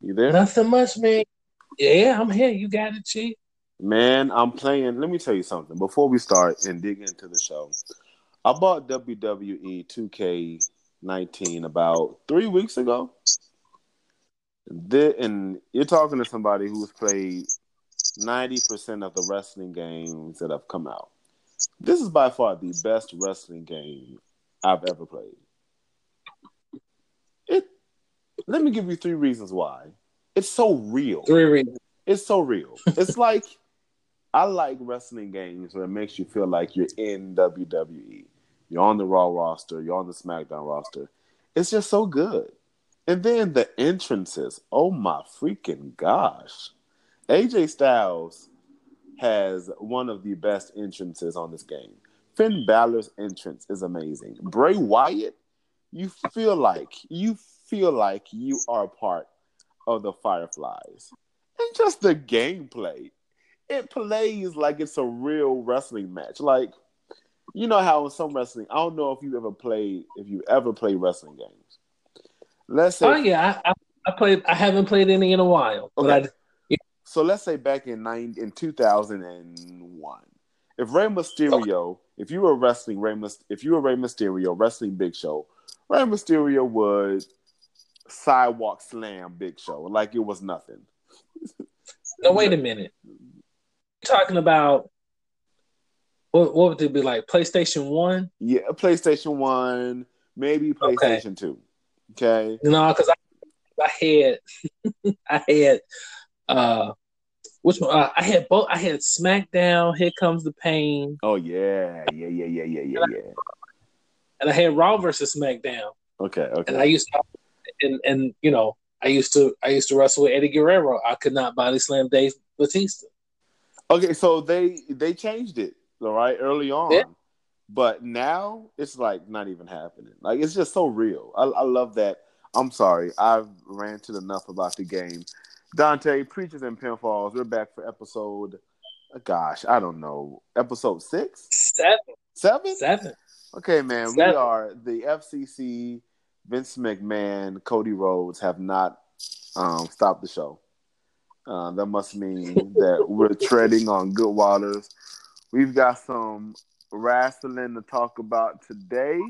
You there? Nothing much, man. Yeah, I'm here. You got it, Chief. Man, I'm playing. Let me tell you something before we start and dig into the show. I bought WWE 2K19 about three weeks ago. and you're talking to somebody who's played 90% of the wrestling games that have come out. This is by far the best wrestling game I've ever played. Let me give you three reasons why. It's so real. Three reasons. It's so real. it's like I like wrestling games where it makes you feel like you're in WWE. You're on the Raw roster. You're on the SmackDown roster. It's just so good. And then the entrances. Oh my freaking gosh. AJ Styles has one of the best entrances on this game. Finn Balor's entrance is amazing. Bray Wyatt, you feel like you feel like you are part of the Fireflies. And just the gameplay. It plays like it's a real wrestling match. Like you know how in some wrestling, I don't know if you ever played if you ever play wrestling games. Let's say Oh yeah, I, I, played I haven't played any in a while. Okay. But I So let's say back in nine in two thousand and one, if Rey Mysterio, if you were wrestling Rey, if you were Rey Mysterio wrestling Big Show, Rey Mysterio would sidewalk slam Big Show like it was nothing. no wait a minute. You're talking about what what would it be like? PlayStation One? Yeah, PlayStation One, maybe PlayStation Two. Okay, No, because I, I had I had uh which one? Uh, I had both. I had SmackDown. Here comes the pain, Oh yeah, yeah, yeah, yeah, yeah, yeah, yeah. and I had Raw versus SmackDown. Okay, okay. And I used to, and and you know, I used to I used to wrestle with Eddie Guerrero. I could not body slam Dave Batista. Okay, so they they changed it, all right, early on. Yeah. But now it's like not even happening. Like it's just so real. I, I love that. I'm sorry, I've ranted enough about the game. Dante, Preachers and Pinfalls, we're back for episode uh, gosh, I don't know. Episode six, seven, seven, seven. Seven, Seven? seven. Okay, man. We are the FCC, Vince McMahon, Cody Rhodes have not um, stopped the show. Uh, that must mean that we're treading on good waters. We've got some wrestling to talk about today,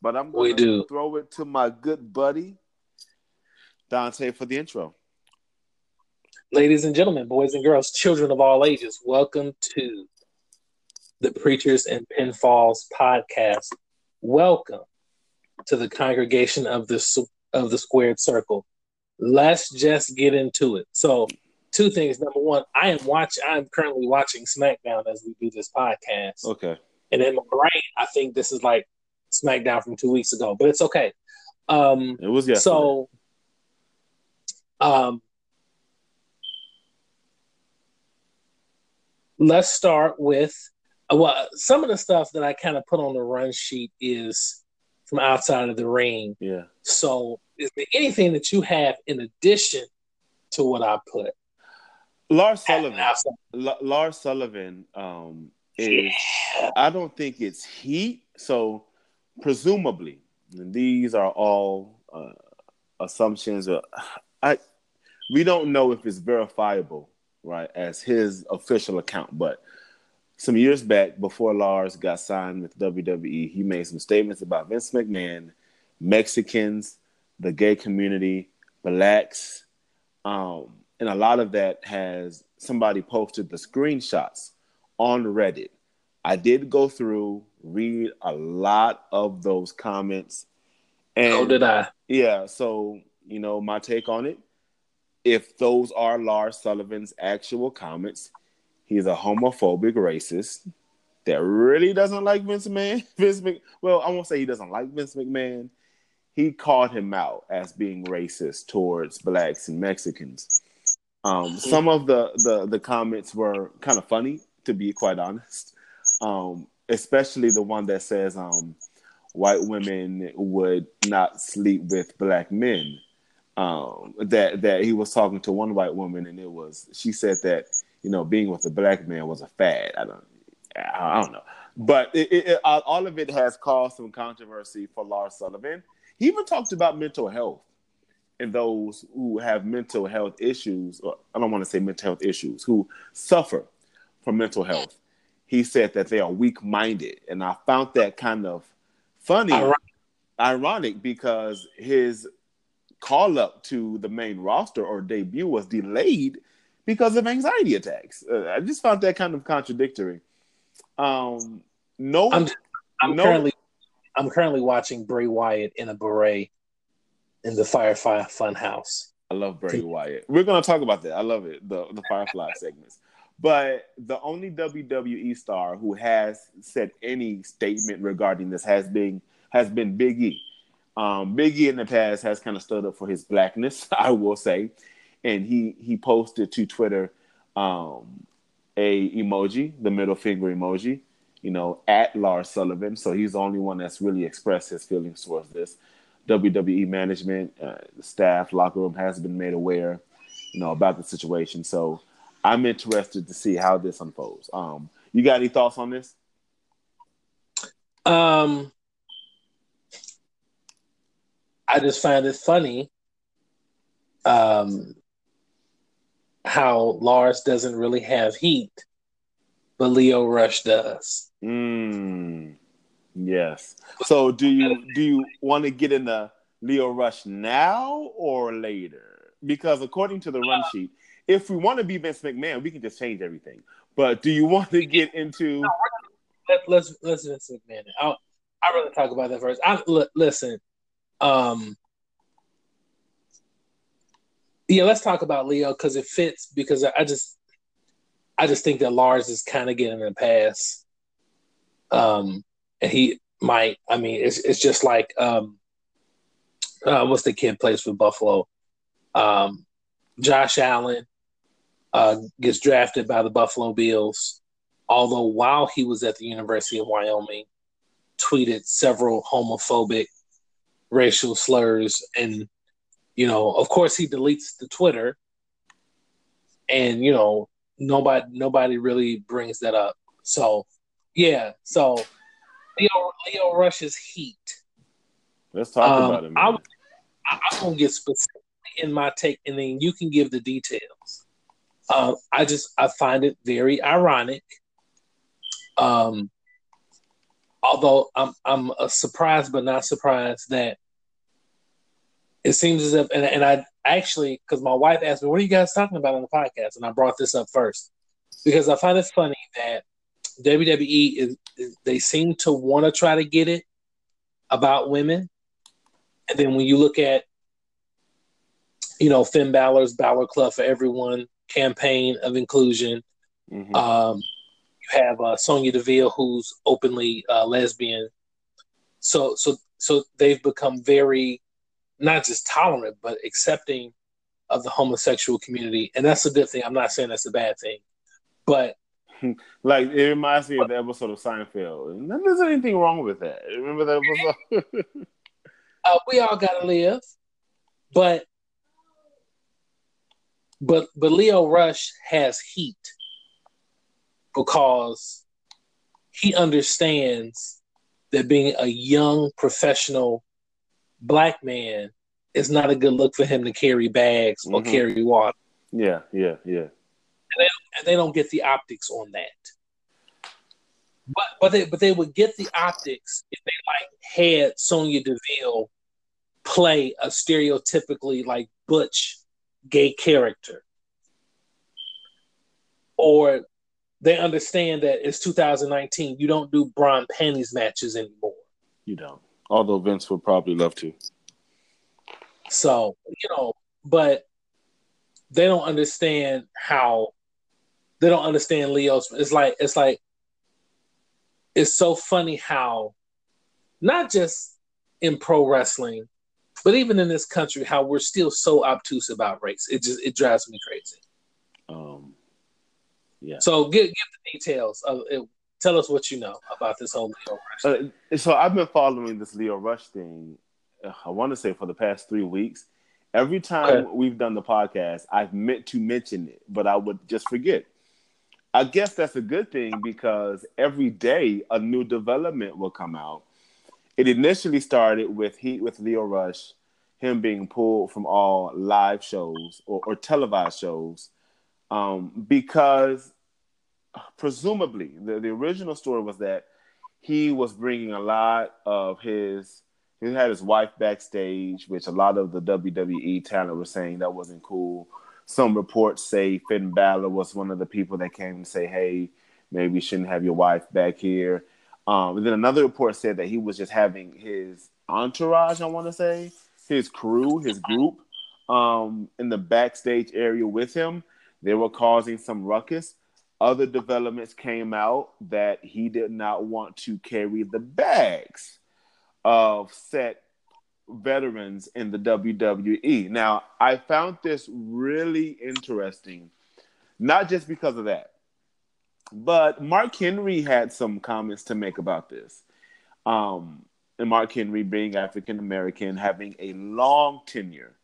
but I'm going to throw it to my good buddy Dante for the intro. Ladies and gentlemen, boys and girls, children of all ages, welcome to the Preachers and Pinfalls podcast. Welcome to the congregation of the of the squared circle. Let's just get into it. So, two things. Number one, I am watch. I'm currently watching SmackDown as we do this podcast, Okay. and in my brain, I think this is like SmackDown from two weeks ago, but it's okay. Um, It was yesterday. so, um, let's start with well, some of the stuff that I kind of put on the run sheet is from outside of the ring. yeah. So, is there anything that you have in addition to what I put? Lars Sullivan. L- Lars Sullivan um, is. I don't think it's heat. So presumably, and these are all uh, assumptions. Or, I we don't know if it's verifiable, right, as his official account. But some years back, before Lars got signed with WWE, he made some statements about Vince McMahon, Mexicans, the gay community, blacks, um, and a lot of that has somebody posted the screenshots on Reddit. I did go through, read a lot of those comments, and Oh, did I? yeah, so you know my take on it. If those are Lars Sullivan's actual comments, he's a homophobic racist that really doesn't like Vince McMahon. Vince Mc, well, I won't say he doesn't like Vince McMahon. He called him out as being racist towards blacks and Mexicans. Um, some of the, the the comments were kind of funny, to be quite honest. Um, especially the one that says um, white women would not sleep with black men. Um, that that he was talking to one white woman, and it was she said that you know being with a black man was a fad. I don't, I don't know, but it, it, it, all all of it has caused some controversy for Lars Sullivan. He even talked about mental health and those who have mental health issues, or I don't want to say mental health issues, who suffer from mental health, he said that they are weak minded. And I found that kind of funny, ironic, ironic because his call up to the main roster or debut was delayed because of anxiety attacks. Uh, I just found that kind of contradictory. Um, no, I'm, I'm no, currently I'm currently watching Bray Wyatt in a beret in the Firefly Funhouse. I love Bray Wyatt. We're gonna talk about that. I love it. The the Firefly segments. But the only WWE star who has said any statement regarding this has been has been Big E. Um, Big E in the past has kind of stood up for his blackness, I will say, and he he posted to Twitter um, a emoji, the middle finger emoji, you know, at Lars Sullivan. So he's the only one that's really expressed his feelings towards this. WWE management, uh, staff, locker room has been made aware, you know, about the situation. So I'm interested to see how this unfolds. Um, you got any thoughts on this? Um, I just find it funny um, how Lars doesn't really have heat, but Lio Rush does. Mm, yes. So do you do you want to get in the Lio Rush now or later? Because according to the run sheet, if we want to be Vince McMahon, we can just change everything. But do you want to get into? Let, let's let's Vince McMahon. I'll I'd rather talk about that first. I l- listen. Um, yeah, let's talk about Lio because it fits. Because I just, I just think that Lars is kind of getting a pass. Um, and he might. I mean, it's it's just like um, uh, what's the kid plays for Buffalo? Um, Josh Allen uh, gets drafted by the Buffalo Bills. Although while he was at the University of Wyoming, tweeted several homophobic racial slurs and you know, of course, he deletes the Twitter, and you know, nobody nobody really brings that up. So, yeah. So, Lio Lio Rush's heat. Let's talk um, about it. Man. I, I'm gonna get specific in my take, and then you can give the details. Um, I just I find it very ironic. Um, although I'm I'm surprised but not surprised that it seems as if, and, and I actually, because my wife asked me, "What are you guys talking about on the podcast?" and I brought this up first because I find it funny that WWE is, is they seem to want to try to get it about women, and then when you look at, you know, Finn Balor's Balor Club for Everyone campaign of inclusion, mm-hmm. um, you have uh, Sonya Deville who's openly uh, lesbian, so so so they've become very not just tolerant but accepting of the homosexual community, and that's a good thing. I'm not saying that's a bad thing, but like it reminds me of the episode of Seinfeld. And there's anything wrong with that. Remember that episode? uh, we all gotta live, but but but Lio Rush has heat because he understands that being a young professional black man, it's not a good look for him to carry bags or mm-hmm. carry water. Yeah, yeah, yeah. And they, and they don't get the optics on that. But but they but they would get the optics if they like had Sonya Deville play a stereotypically like butch gay character. Or they understand that it's 2019. You don't do bra and panties matches anymore. You don't. Although Vince would probably love to. So, you know, but they don't understand how they don't understand Lio's it's like it's like it's so funny how not just in pro wrestling, but even in this country, how we're still so obtuse about race. It just it drives me crazy. Um yeah. So give give the details of it, tell us what you know about this whole Lio Rush. Uh, so I've been following this Lio Rush thing. Uh, I want to say for the past three weeks. Every time okay. we've done the podcast, I've meant to mention it, but I would just forget. I guess that's a good thing because every day a new development will come out. It initially started with Heat with Lio Rush him being pulled from all live shows or, or televised shows um, because presumably the, the original story was that he was bringing a lot of his he had his wife backstage which a lot of the wwe talent were saying that wasn't cool. Some reports say finn Balor was one of the people that came to say hey maybe you shouldn't have your wife back here. Um, and then another report said that he was just having his entourage i want to say his crew his group um, in the backstage area with him. They were causing some ruckus other developments came out that he did not want to carry the bags of set veterans in the WWE. Now, I found this really interesting, not just because of that, but Mark Henry had some comments to make about this. Um, and Mark Henry, being African American, having a long tenure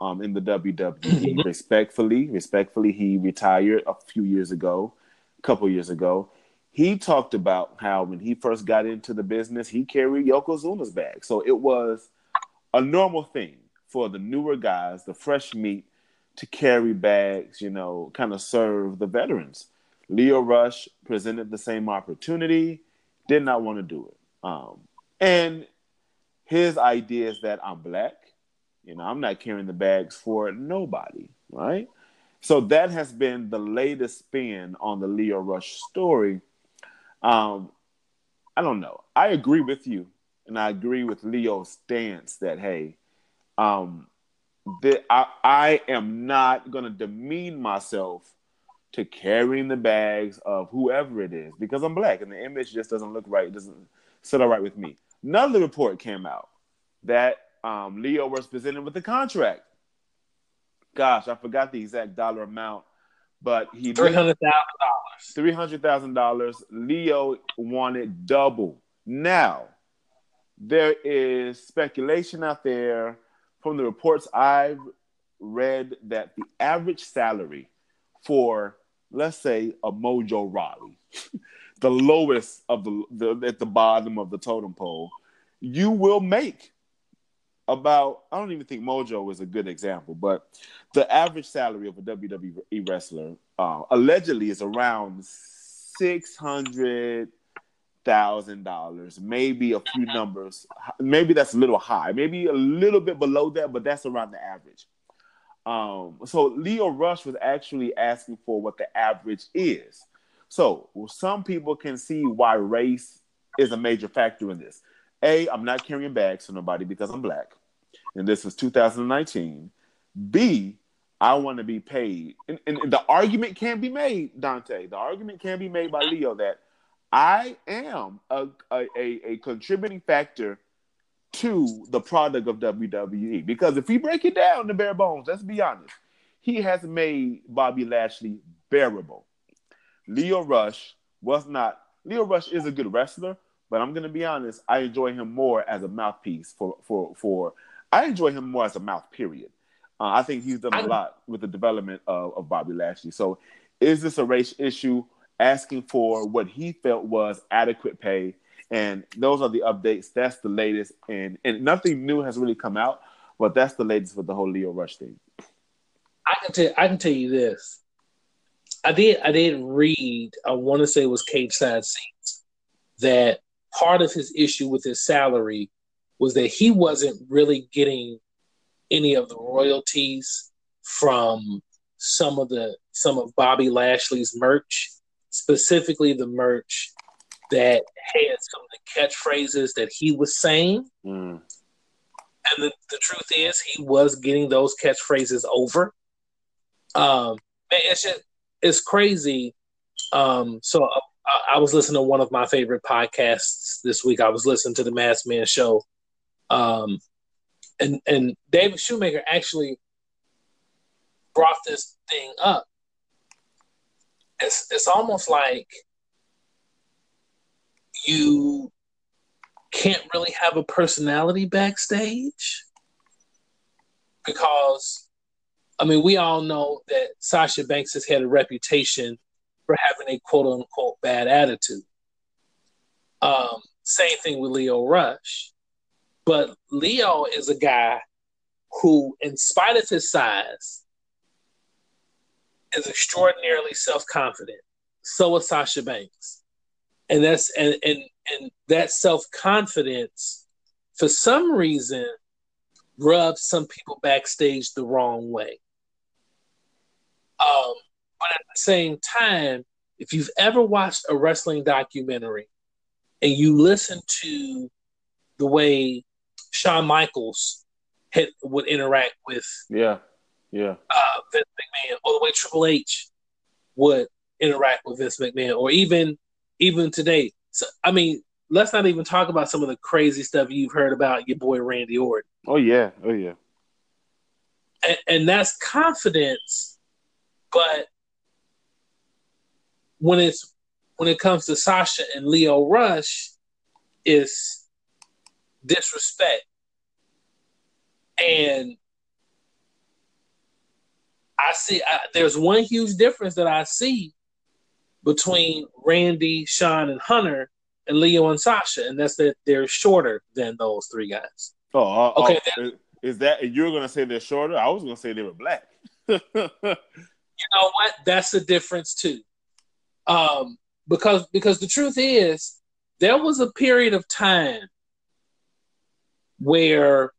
um, in the WWE. Mm-hmm. respectfully, respectfully, he retired a few years ago, a couple years ago. He talked about how when he first got into the business, he carried Yokozuna's bag. So it was a normal thing for the newer guys, the fresh meat, to carry bags, you know, kind of serve the veterans. Lio Rush presented the same opportunity, did not want to do it. Um, and his idea is that I'm black, you know, I'm not carrying the bags for nobody, right? So that has been the latest spin on the Lio Rush story. Um, I don't know. I agree with you, and I agree with Lio's stance that hey, um, that I, I am not going to demean myself to carrying the bags of whoever it is because I'm black and the image just doesn't look right. It doesn't sit all right with me. Another report came out that um, Lio was presented with the contract. Gosh, I forgot the exact dollar amount, but he three hundred thousand dollars. Three hundred thousand dollars. Lio wanted double. Now, there is speculation out there from the reports I've read that the average salary for, let's say, a Mojo Rawley, the lowest of the, the at the bottom of the totem pole, you will make about I don't even think Mojo is a good example, but the average salary of a WWE wrestler uh, allegedly is around six hundred thousand dollars, maybe a few numbers. Maybe that's a little high, maybe a little bit below that, but that's around the average. Um, so Lio Rush was actually asking for what the average is. So well, some people can see why race is a major factor in this. A, I'm not carrying bags for nobody because I'm black and this is 2019. B, I want to be paid. And, and, and, the argument can be made, Dante. The argument can be made by Lio that I am a, a, a, contributing factor to the product of WWE. Because if we break it down to bare bones, let's be honest, he has made Bobby Lashley bearable. Lio Rush was not. Lio Rush is a good wrestler, but I'm gonna be honest. I enjoy him more as a mouthpiece for for for I enjoy him more as a mouth. Period. Uh, I think he's done a lot with the development of, of Bobby Lashley. So, is this a race issue? Asking for what he felt was adequate pay, and those are the updates. That's the latest, and and nothing new has really come out, but that's the latest with the whole Lio Rush thing. I can tell. I can tell you this. I did. I did read. I want to say it was Cage Side Seats that part of his issue with his salary was that he wasn't really getting any of the royalties from some of the some of Bobby Lashley's merch, specifically the merch that had some of the catchphrases that he was saying. Mm. And the, the truth is, he was getting those catchphrases over. Um, it's just it's crazy. Um, so uh, I, I was listening to one of my favorite podcasts this week. I was listening to the Masked Man Show, um, and and David Shoemaker actually brought this thing up. It's it's almost like you can't really have a personality backstage because I mean we all know that Sasha Banks has had a reputation for having a quote unquote bad attitude. Um, same thing with Lio Rush. But Lio is a guy who, in spite of his size, is extraordinarily self confident. So is Sasha Banks, and that's and and and that self confidence, for some reason, rubs some people backstage the wrong way. Um, but at the same time, if you've ever watched a wrestling documentary and you listen to the way Shawn Michaels had, would interact with yeah, yeah, uh, Vince McMahon, or the way Triple H would interact with Vince McMahon, or even even today. So, I mean, let's not even talk about some of the crazy stuff you've heard about your boy Randy Orton. Oh yeah, oh yeah, and, and that's confidence, but when it's when it comes to Sasha and Lio Rush, is disrespect. And I see I, there's one huge difference that I see between Randy, Shawn, and Hunter, and Lio and Sasha, and that's that they're shorter than those three guys. Oh, uh, okay. Uh, is that you're gonna say they're shorter? I was gonna say they were black. you know what? That's the difference too. Um, because because the truth is, there was a period of time where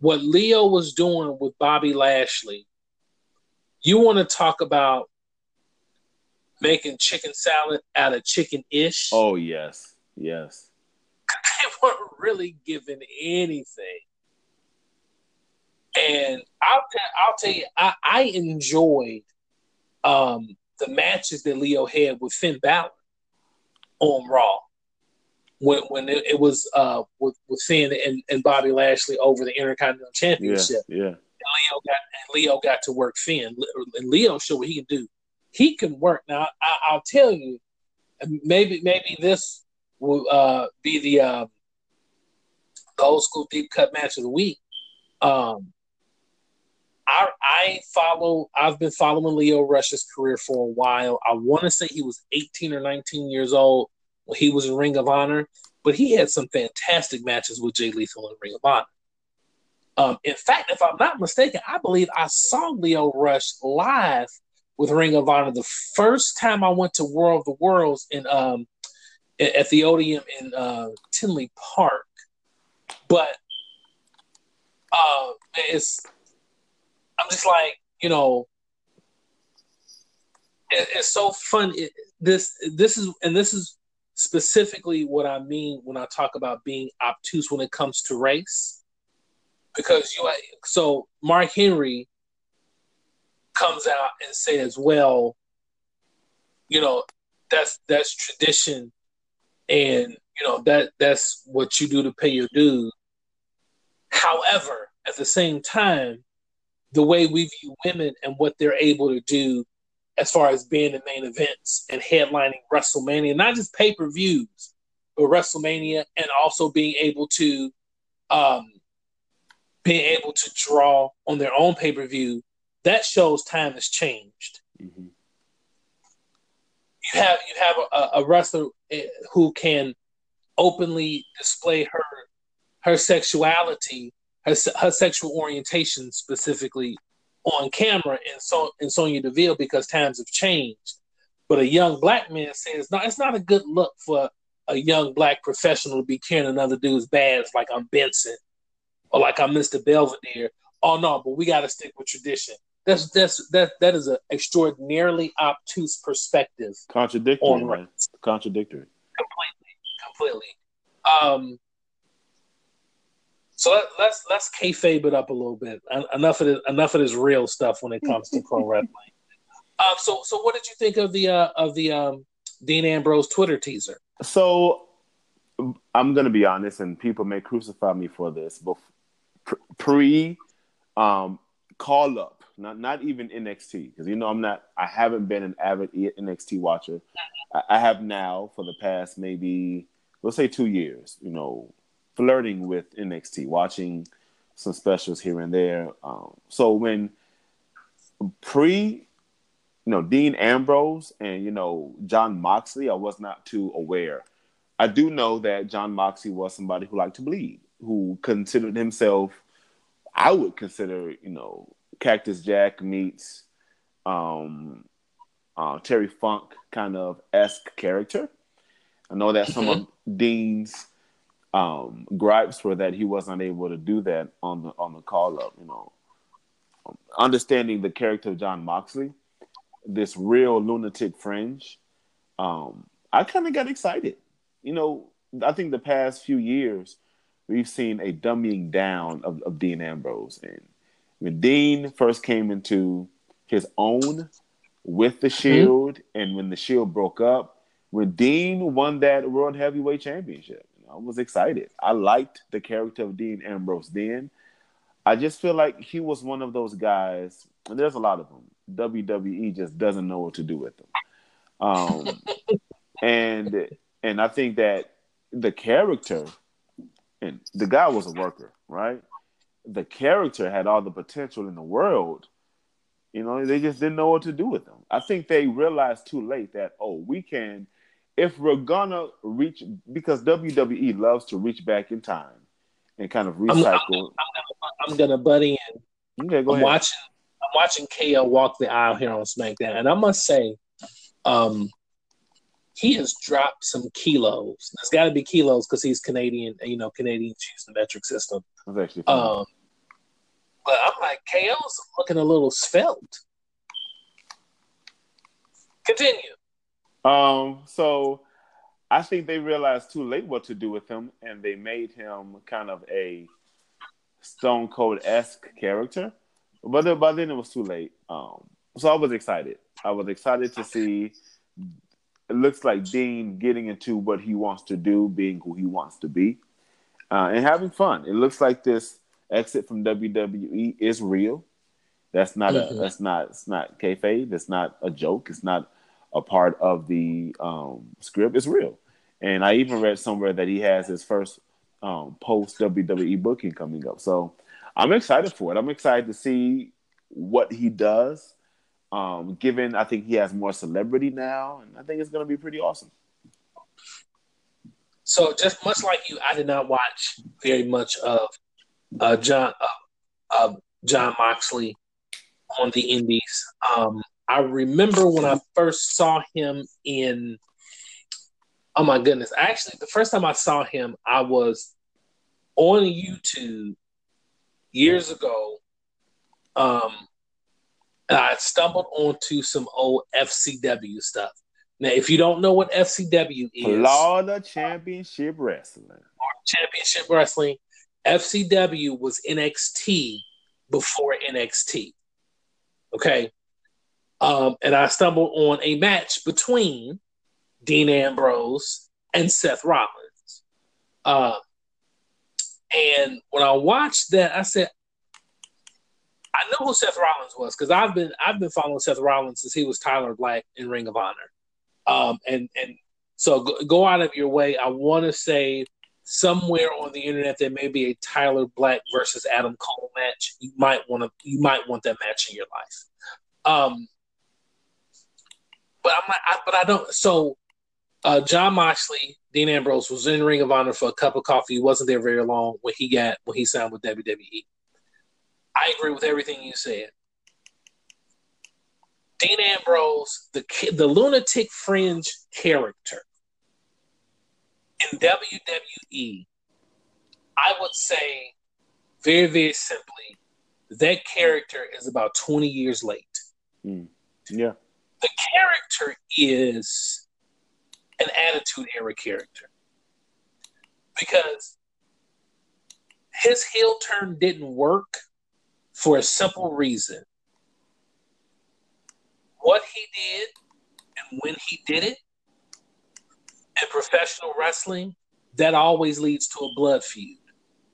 what Lio was doing with Bobby Lashley, you want to talk about making chicken salad out of chicken ish? Oh yes, yes. they weren't really giving anything. And I'll, I'll tell you, I, I enjoyed um, the matches that Lio had with Finn Balor on Raw when when it, it was uh, with, with Finn and, and Bobby Lashley over the Intercontinental Championship. Yeah, yeah. Lio got and Lio got to work Finn, and Lio showed what he can do. He can work. Now I, will tell you, maybe maybe this will uh, be the, uh, the old school deep cut match of the week. Um, I, I follow. I've been following Lio Rush's career for a while. I want to say he was 18 or 19 years old when he was in Ring of Honor, but he had some fantastic matches with Jay Lethal in Ring of Honor. Um, in fact, if I'm not mistaken, I believe I saw Lio Rush live with Ring of Honor the first time I went to War of the Worlds in um, at the Odeum in uh, Tinley Park. But uh, it's I'm just like you know, it, it's so fun. It, this this is and this is specifically what I mean when I talk about being obtuse when it comes to race. Because you, so Mark Henry comes out and says, "Well, you know, that's that's tradition, and you know that that's what you do to pay your dues." However, at the same time, the way we view women and what they're able to do as far as being in main events and headlining WrestleMania, not just pay per views, but WrestleMania, and also being able to, um, being able to draw on their own pay per view. That shows time has changed. Mm-hmm. You have you have a, a wrestler eh, who can openly display her her sexuality, her, her sexual orientation specifically on camera in, so, in Sonya Deville because times have changed. But a young black man says, no, it's not a good look for a young black professional to be carrying another dude's badge like I'm Benson or like I'm Mr. Belvedere. Oh no, but we got to stick with tradition. That's that's that that is an extraordinarily obtuse perspective. Contradictory, on? Contradictory. Completely, completely. Um, so let, let's let's kayfabe it up a little bit. Enough of this, enough of this real stuff when it comes to pro wrestling. Um, so so what did you think of the uh, of the um, Dean Ambrose Twitter teaser? So I'm gonna be honest, and people may crucify me for this, but pre um, call up, not not even NXT, because you know I'm not. I haven't been an avid NXT watcher. I, I have now for the past maybe let's say two years. You know, flirting with NXT, watching some specials here and there. Um, so when pre, you know, Dean Ambrose and you know Jon Moxley, I was not too aware. I do know that Jon Moxley was somebody who liked to bleed, who considered himself I would consider, you know, Cactus Jack meets um, uh, Terry Funk kind of esque character. I know that some of mm-hmm. Dean's um, gripes were that he wasn't able to do that on the on the call up. You know, understanding the character of Jon Moxley, this real lunatic fringe, um, I kind of got excited. You know, I think the past few years we've seen a dumbing down of, of Dean Ambrose, and when Dean first came into his own with the mm-hmm. Shield, mm-hmm. and when the Shield broke up, when Dean won that World Heavyweight Championship, I was excited. I liked the character of Dean Ambrose then. I just feel like he was one of those guys, and there's a lot of them. WWE just doesn't know what to do with them. Um, and and I think that the character, and the guy was a worker, right? The character had all the potential in the world. You know, they just didn't know what to do with them. I think they realized too late that oh, we can, if we're gonna reach, because WWE loves to reach back in time and kind of recycle. I'm, I'm, I'm, I'm gonna butt in. Okay, go I'm ahead. watching. I'm watching KO walk the aisle here on SmackDown, and I must say, um, he has dropped some kilos. It's got to be kilos because he's Canadian. You know, Canadians use the metric system. That's actually um, but I'm like, KO's looking a little svelte. Continue. Um. So I think they realized too late what to do with him, and they made him kind of a Stone Cold esque character. But then, by then it was too late. Um, so I was excited. I was excited to see. It looks like Dean getting into what he wants to do, being who he wants to be, uh, and having fun. It looks like this exit from WWE is real. That's not mm-hmm. a. That's not. It's not kayfabe. It's not a joke. It's not a part of the um, script. is real. And I even read somewhere that he has his first um, post WWE booking coming up. So I'm excited for it. I'm excited to see what he does. Um, given I think he has more celebrity now, and I think it's going to be pretty awesome. So just much like you, I did not watch very much of uh, Jon uh, uh, Jon Moxley on the Indies. Um, I remember when I first saw him in Oh my goodness! Actually, the first time I saw him, I was on YouTube years ago. Um, and I stumbled onto some old FCW stuff. Now, if you don't know what FCW is, Florida Championship Wrestling, Championship Wrestling, FCW was NXT before NXT. Okay, um, and I stumbled on a match between Dean Ambrose, and Seth Rollins. Uh, and when I watched that, I said, I know who Seth Rollins was because I've been I've been following Seth Rollins since he was Tyler Black in Ring of Honor, um, and and so go, go out of your way. I want to say somewhere on the internet there may be a Tyler Black versus Adam Cole match. You might want to you might want that match in your life. Um, but I'm not, I, but I don't. So uh, Jon Moxley, Dean Ambrose was in Ring of Honor for a cup of coffee. He wasn't there very long when he got when he signed with WWE. I agree with everything you said. Dean Ambrose, the the lunatic fringe character in WWE, I would say very very simply, that character is about twenty years late. Mm. Yeah, the character is an attitude era character because his heel turn didn't work for a simple reason. What he did and when he did it in professional wrestling, that always leads to a blood feud,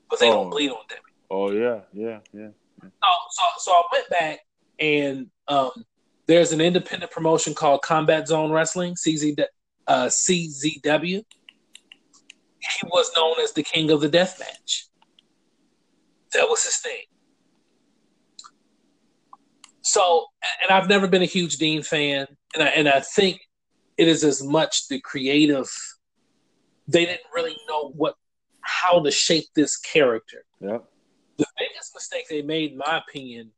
but they oh. don't bleed on them. Oh yeah, yeah, yeah. So, so, so I went back and um, there's an independent promotion called Combat Zone Wrestling, CZ, uh, CZW, he was known as the king of the death match. That was his thing. So, and I've never been a huge Dean fan, and I, and I think it is as much the creative. They didn't really know what how to shape this character. Yeah. The biggest mistake they made, in my opinion,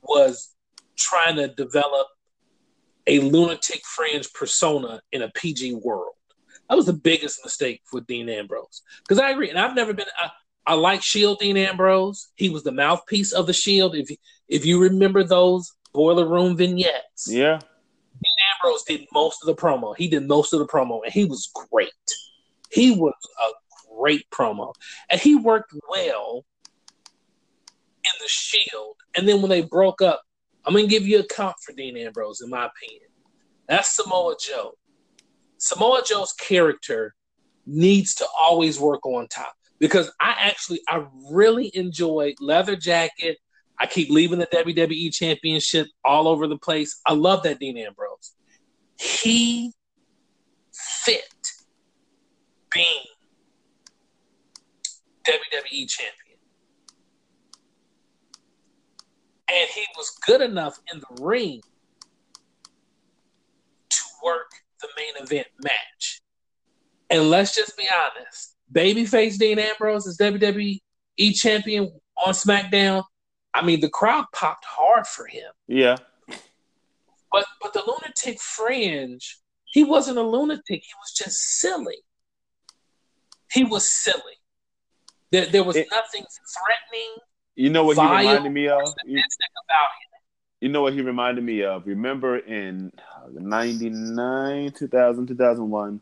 was trying to develop a lunatic fringe persona in a PG world. That was the biggest mistake for Dean Ambrose. Because I agree, and I've never been. I, I like Shield Dean Ambrose. He was the mouthpiece of the Shield. If if you remember those boiler room vignettes, yeah, Dean Ambrose did most of the promo. He did most of the promo, and he was great. He was a great promo, and he worked well in the Shield. And then when they broke up, I'm gonna give you a comp for Dean Ambrose, in my opinion. That's Samoa Joe. Samoa Joe's character needs to always work on top because I actually I really enjoy Leather Jacket. I keep leaving the WWE Championship all over the place. I love that Dean Ambrose. He fit being WWE champion. And he was good enough in the ring to work the main event match. And let's just be honest, babyface Dean Ambrose is WWE champion on SmackDown. I mean, the crowd popped hard for him. Yeah. But but the lunatic fringe, he wasn't a lunatic. He was just silly. He was silly. There, there was it, nothing threatening. You know what he reminded me of? You. You know what he reminded me of? Remember in uh, 99, 2000, 2001,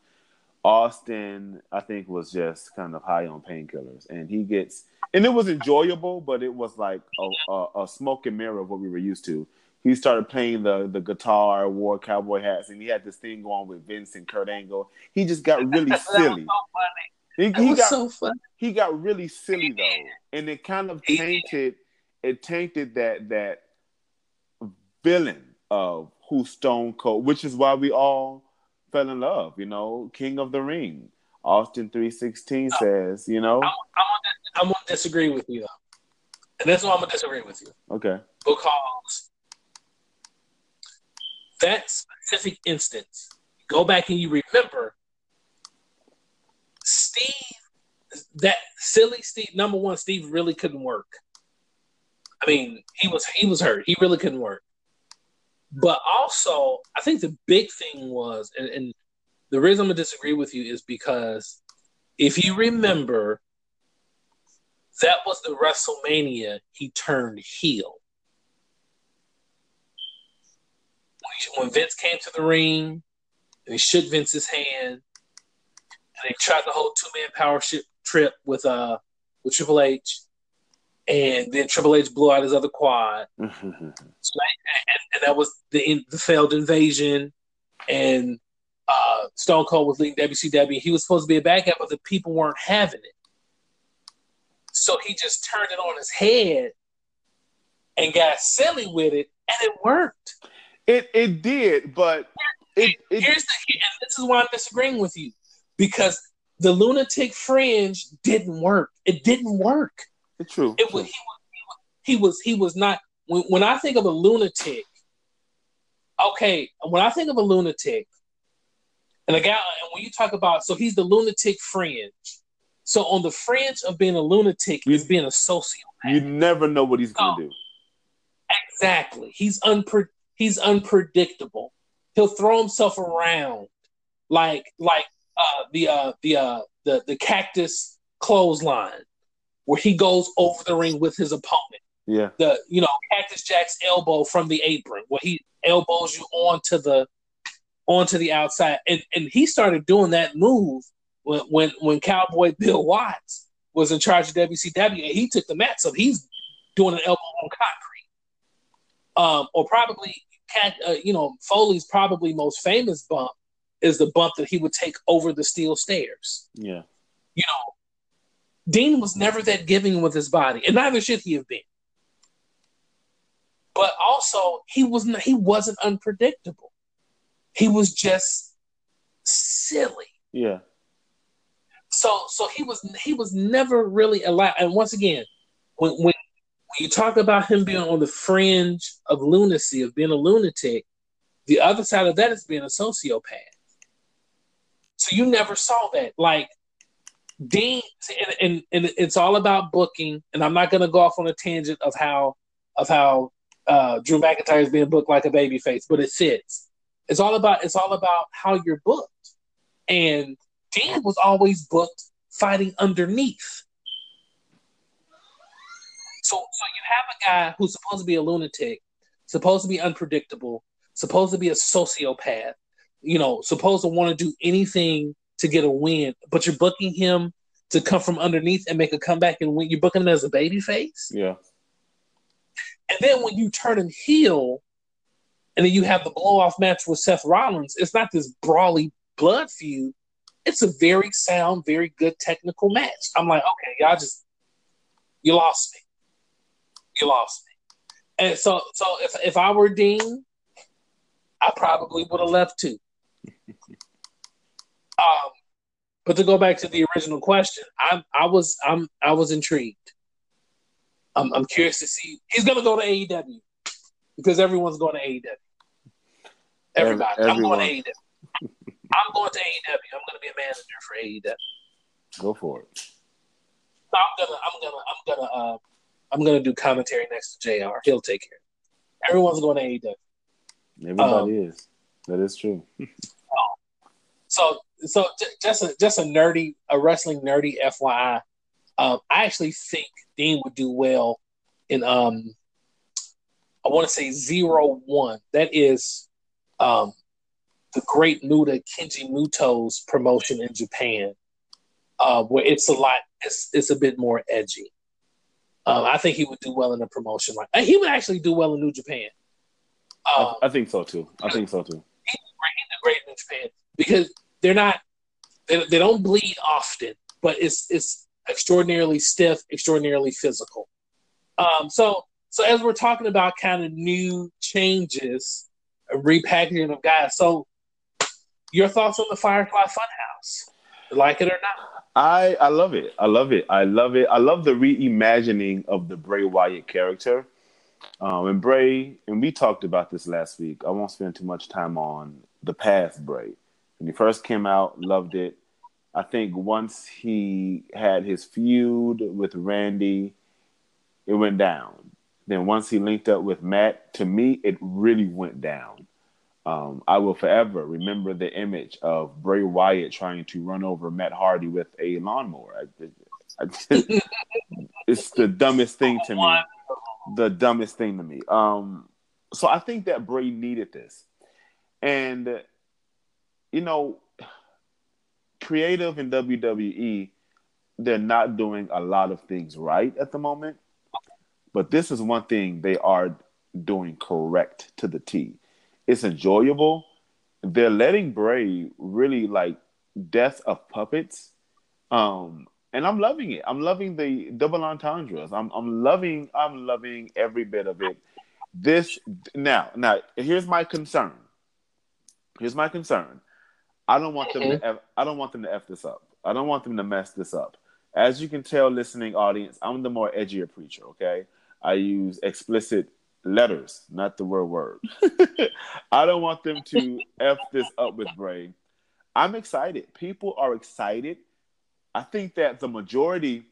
Austin, I think, was just kind of high on painkillers. And he gets, and it was enjoyable, but it was like a, a, a smoke and mirror of what we were used to he started playing the the guitar, wore cowboy hats, and he had this thing going with Vince and Kurt Angle. He just got really silly. He, he got so funny. He got really silly though, and it kind of tainted it tainted that that villain of who Stone Cold, which is why we all fell in love. You know, King of the Ring. Austin three sixteen says, you know. I'm, I'm, gonna, disagree with you though, and that's why I'm gonna disagree with you. Okay. Because that specific instance, go back and you remember Steve, that silly Steve. Number one, Steve really couldn't work. I mean, he was he was hurt. He really couldn't work. But also, I think the big thing was, and, and the reason I'm gonna disagree with you is because if you remember, that was the WrestleMania he turned heel. when Vince came to the ring and he shook Vince's hand and they tried the whole two man power ship trip with uh with Triple H, and then Triple H blew out his other quad, so and, and, that was the the failed invasion, and uh, Stone Cold was leading WCW. He was supposed to be a bad guy, but the people weren't having it, so he just turned it on his head and got silly with it, and it worked. It it did, but it, it here's the and this is why I'm disagreeing with you because the lunatic fringe didn't work. It didn't work. It's true. It was, he was he was he was not when when I think of a lunatic. Okay, when I think of a lunatic, and a guy, and when you talk about, so he's the lunatic fringe. So on the fringe of being a lunatic you, is being a sociopath. You never know what he's going to do. Exactly. He's unpre- he's unpredictable. He'll throw himself around like like uh, the uh, the uh, the the cactus clothesline where he goes over the ring with his opponent. Yeah. The you know Cactus Jack's elbow from the apron where he elbows you onto the onto the outside, and and he started doing that move when when when Cowboy Bill Watts was in charge of WCW, and he took the mat, so he's doing an elbow on concrete um, or probably uh, you know Foley's probably most famous bump is the bump that he would take over the steel stairs. Yeah, you know, Dean was never that giving with his body, and neither should he have been. But also, he was not, he wasn't unpredictable. He was just silly. Yeah. So so he was he was never really allowed. And once again, when when when you talk about him being on the fringe of lunacy, of being a lunatic, the other side of that is being a sociopath. So you never saw that. Like Dean, and, and, and it's all about booking. And I'm not going to go off on a tangent of how of how uh, Drew McIntyre is being booked like a baby face, but it fits. It's all about it's all about how you're booked. And Dean was always booked fighting underneath. So, so you have a guy who's supposed to be a lunatic, supposed to be unpredictable, supposed to be a sociopath, you know, supposed to want to do anything to get a win, but you're booking him to come from underneath and make a comeback and win. You're booking him as a baby face. Yeah. And then when you turn him heel, and then you have the blow off match with Seth Rollins, it's not this brawly blood feud. It's a very sound, very good technical match. I'm like, okay, y'all just you lost me. You lost me. And so so if if I were Dean, I probably would have left too. Um but to go back to the original question, I I was I'm I was intrigued. I'm, I'm curious to see. He's going to go to AEW because everyone's going to AEW. Everybody. I'm going to AEW. I'm going to AEW. I'm going to be a manager for AEW. Go for it. I'm gonna, I'm gonna, I'm gonna, uh, I'm gonna do commentary next to Jr. He'll take care. Everyone's going to AEW. Everybody um, is. That is true. so, so just a just a nerdy, a wrestling nerdy FYI. Um, I actually think Dean would do well in um, I want to say zero one. That is um, the Great Muta Kenji Muto's promotion in Japan, uh, where it's a lot. It's it's a bit more edgy. Um, I think he would do well in a promotion like he would actually do well in New Japan. Um, I, I, think so too. I think so too. He's great in New Japan because they're not they, they don't bleed often, but it's it's extraordinarily stiff, extraordinarily physical. Um, so, so as we're talking about kind of new changes, a repackaging of guys. So, your thoughts on the Firefly Funhouse? Like it or not? I I love it. I love it. I love it. I love the reimagining of the Bray Wyatt character. Um, and Bray, and we talked about this last week. I won't spend too much time on the past Bray. When he first came out, loved it. I think once he had his feud with Randy, it went down. Then once he linked up with Matt, to me, it really went down. Um, I will forever remember the image of Bray Wyatt trying to run over Matt Hardy with a lawnmower. I, I it's the dumbest thing to me. The dumbest thing to me. Um, so I think that Bray needed this, and you know, creative in WWE, they're not doing a lot of things right at the moment. But this is one thing they are doing correct to the T. It's enjoyable. They're letting Bray really like death of puppets. Um, and I'm loving it. I'm loving the double entendres. I'm I'm loving I'm loving every bit of it. This now now here's my concern. Here's my concern. I don't want them to. Mm-hmm. F, I don't want them to f this up. I don't want them to mess this up. As you can tell, listening audience, I'm the more edgier preacher. Okay, I use explicit letters, not the word word. I don't want them to f this up with Bray. I'm excited. People are excited. I think that the majority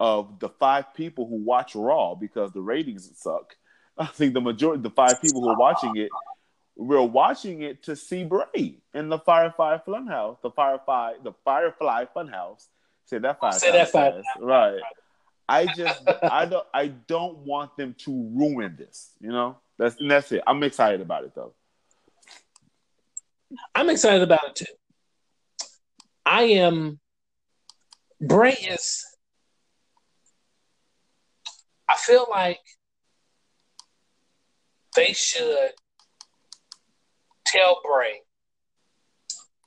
of the five people who watch Raw because the ratings suck. I think the majority, the five people who are watching it, we're watching it to see Bray in the Firefly Funhouse, the Firefly, the Firefly Funhouse. Say that five Say that five. times. Right. I just I don't I don't want them to ruin this. You know, that's that's it. I'm excited about it though. I'm excited about it too. I am. Bray is. I feel like they should tell Bray.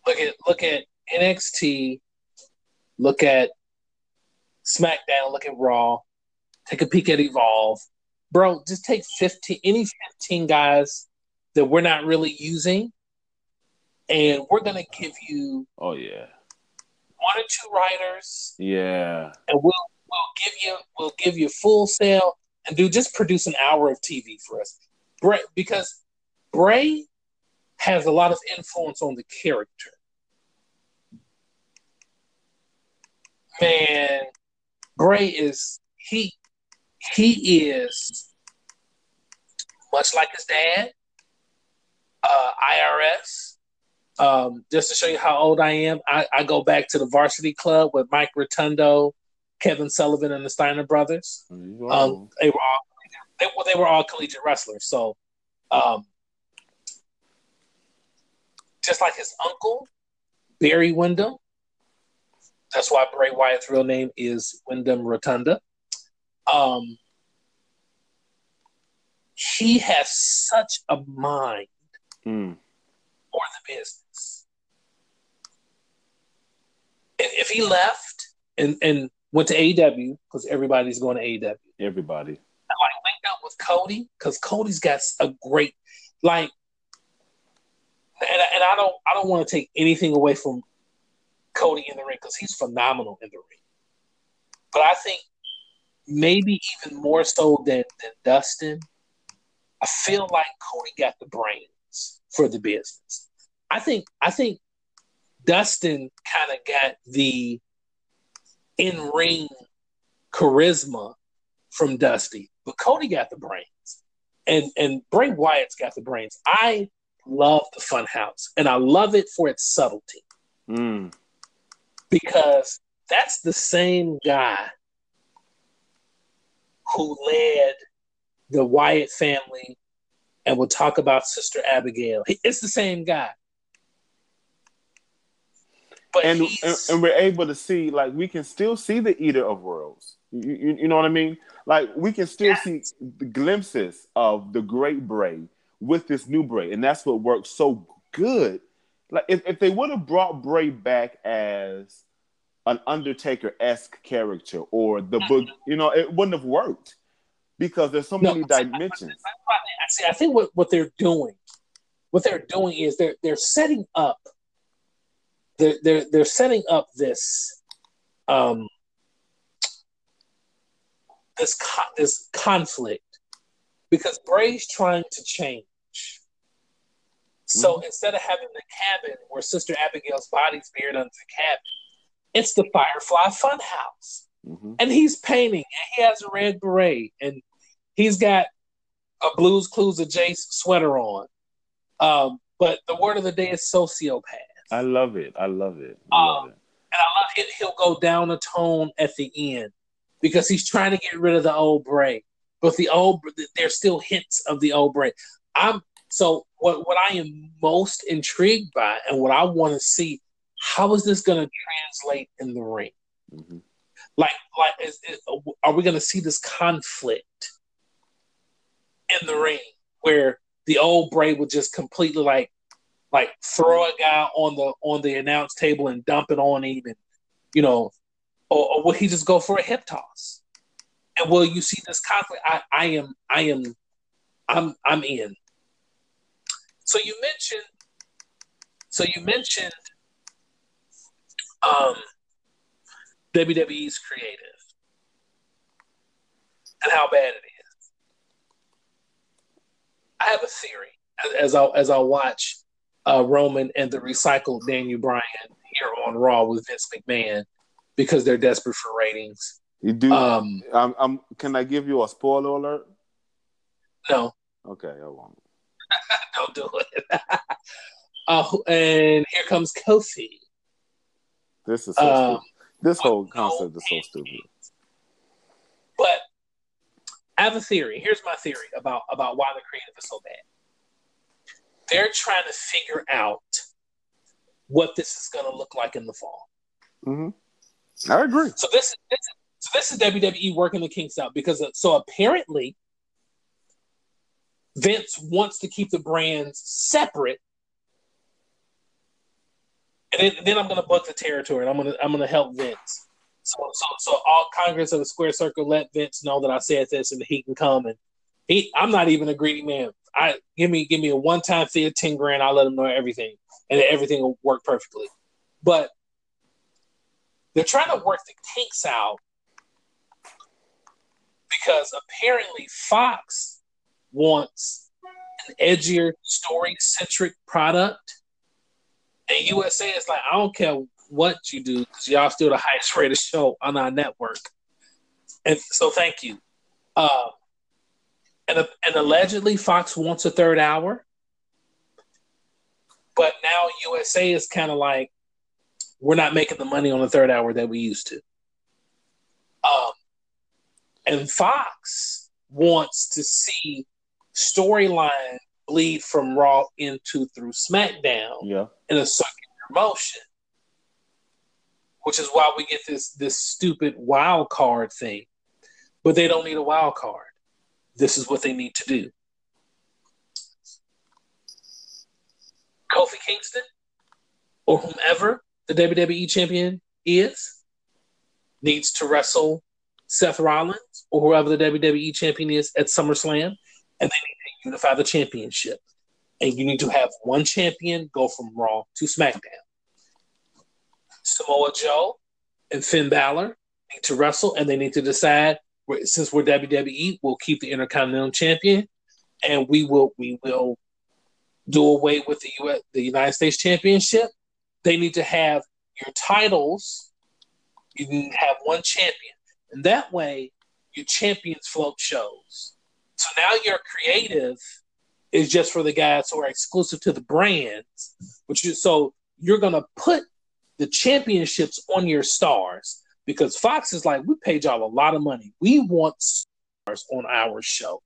Look at look at NXT, look at SmackDown, look at Raw, take a peek at Evolve. Bro, just take 15 any 15 guys that we're not really using, and we're gonna give you Oh yeah. One or two writers. Yeah. And we'll we'll give you we'll give you full sale and do just produce an hour of TV for us. Bray because Bray has a lot of influence on the character. Man, Bray is he he is much like his dad, uh, IRS. Um, just to show you how old I am, I, I, go back to the Varsity Club with Mike Rotundo, Kevin Sullivan, and the Steiner brothers. Um, they were all they, they were all collegiate wrestlers. So, um, just like his uncle, Barry Windham. That's why Bray Wyatt's real name is Windham Rotunda. Um, he has such a mind mm. for the business. And if he left and, and went to AEW, because everybody's going to AEW. Everybody. like linked up with Cody, because Cody's got a great like and, and I don't I don't want to take anything away from Cody in the ring because he's phenomenal in the ring. But I think maybe even more so than, than Dustin, I feel like Cody got the brains for the business. I think I think Dustin kind of got the in ring charisma from Dusty, but Cody got the brains, and and Bray Wyatt's got the brains. I love the Funhouse, and I love it for its subtlety. Mm. Because that's the same guy who led the Wyatt family and we'll talk about Sister Abigail. It's the same guy. But and, and, and we're able to see like we can still see the eater of worlds. You, you, you know what I mean? Like we can still yes. see glimpses of the great Bray with this new Bray, and that's what works so good. Like if, if they would have brought Bray back as an Undertaker esque character or the book, you know, it wouldn't have worked because there's so no, many dimensions. I, see, I think what, what they're doing, what they're doing is they're they're setting up, they're they're they're setting up this, um, this this conflict because Bray's trying to change. So mm-hmm. instead of having the cabin where Sister Abigail's body's buried under the cabin, it's the Firefly Funhouse. Mm-hmm. And he's painting, and he has a red beret, and he's got a Blues Clues of Jace sweater on. Um, but the word of the day is sociopath. I love it. I love it. I love um, it. And I love it. He'll go down a tone at the end because he's trying to get rid of the old Bray. But the old, there's still hints of the old Bray. I'm so what what I am most intrigued by and what I want to see how is this going to translate in the ring? Mm-hmm. Like like is, is, are we going to see this conflict in the ring where the old Bray would just completely like like throw a guy on the on the announce table and dump it on him and you know or, or will he just go for a hip toss? And will you see this conflict? I, I am I am I'm I'm in. So you mentioned, so you mentioned, um, WWE's creative and how bad it is. I have a theory as, as I as I watch uh, Roman and the recycled Daniel Bryan here on Raw with Vince McMahon because they're desperate for ratings. You do. Um, I'm, I'm, can I give you a spoiler alert? No. Okay, I won't. Don't do it. oh, and here comes Kofi. This is so um, This whole concept is so stupid. But I have a theory. Here's my theory about about why the creative is so bad. They're trying to figure out what this is going to look like in the fall. Mm-hmm. I agree. So this, this so this is WWE working the kinks out because so apparently Vince wants to keep the brands separate. And then, then I'm going to book the territory, and I'm going to I'm going to help Vince. So, so, so all Congress of the Square Circle let Vince know that I said this, and he can come. And he, I'm not even a greedy man. I give me give me a one time fee of ten grand. I'll let him know everything, and everything will work perfectly. But they're trying to work the kinks out because apparently Fox wants an edgier, story centric product. And USA is like, I don't care what you do because y'all still the highest rated show on our network. And so thank you. Uh, and, and allegedly Fox wants a third hour. But now USA is kind of like, we're not making the money on the third hour that we used to. Um, and Fox wants to see storyline bleed from Raw into through SmackDown Yeah. in a circular motion, which is why we get this this stupid wild card thing. But they don't need a wild card. This is what they need to do. Kofi Kingston or whomever the WWE champion is needs to wrestle Seth Rollins or whoever the WWE champion is at SummerSlam, and they need to unify the championship. And you need to have one champion go from Raw to SmackDown. Samoa Joe and Finn Balor need to wrestle, and they need to decide since we're WWE, we'll keep the Intercontinental Champion, and we will we will do away with the US, the United States Championship. They need to have your titles. You can have one champion, and that way your champions float shows. So now your creative is just for the guys who are exclusive to the brands, which is so you're gonna put the championships on your stars because Fox is like, we paid y'all a lot of money. We want stars on our show.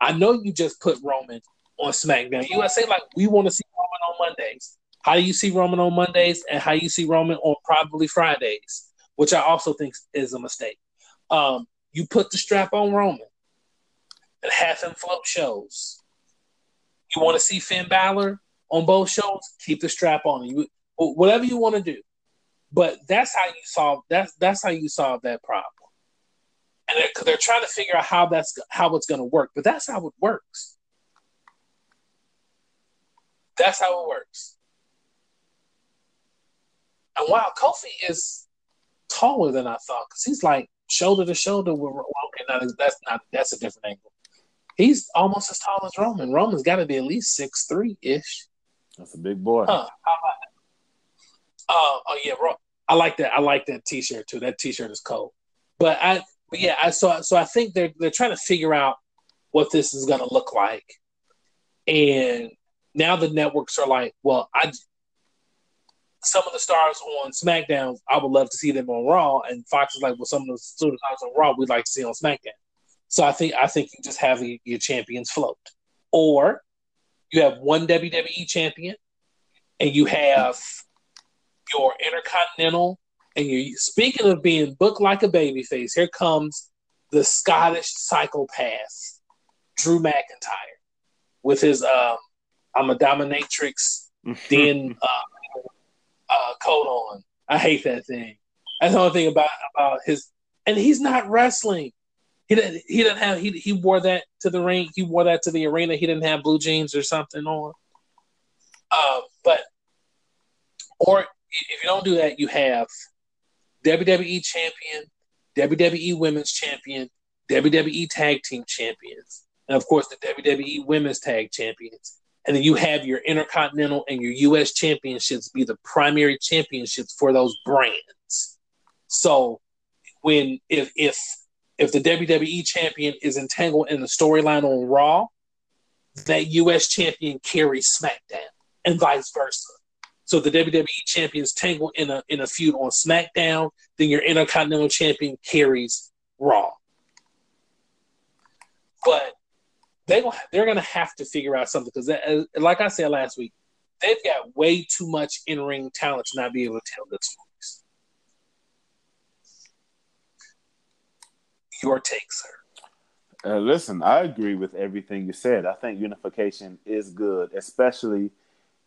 I know you just put Roman on SmackDown. USA like we want to see Roman on Mondays. How do you see Roman on Mondays and how you see Roman on probably Fridays, which I also think is a mistake. Um, you put the strap on Roman and have him float shows. You want to see Finn Balor on both shows? Keep the strap on. You whatever you want to do. But that's how you solve that's that's how you solve that problem. And they're, they're trying to figure out how that's how it's going to work. But that's how it works. That's how it works. And wow, Kofi is taller than I thought because he's like shoulder to shoulder with okay. Now that's not that's a different angle. He's almost as tall as Roman. Roman's got to be at least six three ish. That's a big boy. Huh? How about that? Uh, oh yeah, I like that. I like that T-shirt too. That T-shirt is cold. But I, but yeah, I saw. So I think they're they're trying to figure out what this is going to look like, and now the networks are like, well, I some of the stars on SmackDown, I would love to see them on Raw, and Fox is like, well, some of the stars on Raw we'd like to see on SmackDown. So I think I think you just have your champions float, or you have one WWE champion, and you have your Intercontinental, and you're speaking of being booked like a babyface, here comes the Scottish psychopath, Drew McIntyre, with his um, I'm a dominatrix, then uh, uh, coat on. I hate that thing. That's the only thing about about his, and he's not wrestling. He didn't. He didn't have. He he wore that to the ring. He wore that to the arena. He didn't have blue jeans or something on. Uh, but or if you don't do that, you have WWE champion, WWE Women's Champion, WWE Tag Team Champions, and of course the WWE Women's Tag Champions. And then you have your Intercontinental and your US Championships be the primary championships for those brands. So when if if if the WWE champion is entangled in the storyline on Raw, that US champion carries SmackDown and vice versa. So the WWE champions tangled in a in a feud on SmackDown, then your Intercontinental champion carries Raw. But they they're gonna have to figure out something because, uh, like I said last week, they've got way too much in ring talent to not be able to tell this stories. Your take, sir. Uh, listen, I agree with everything you said. I think unification is good, especially.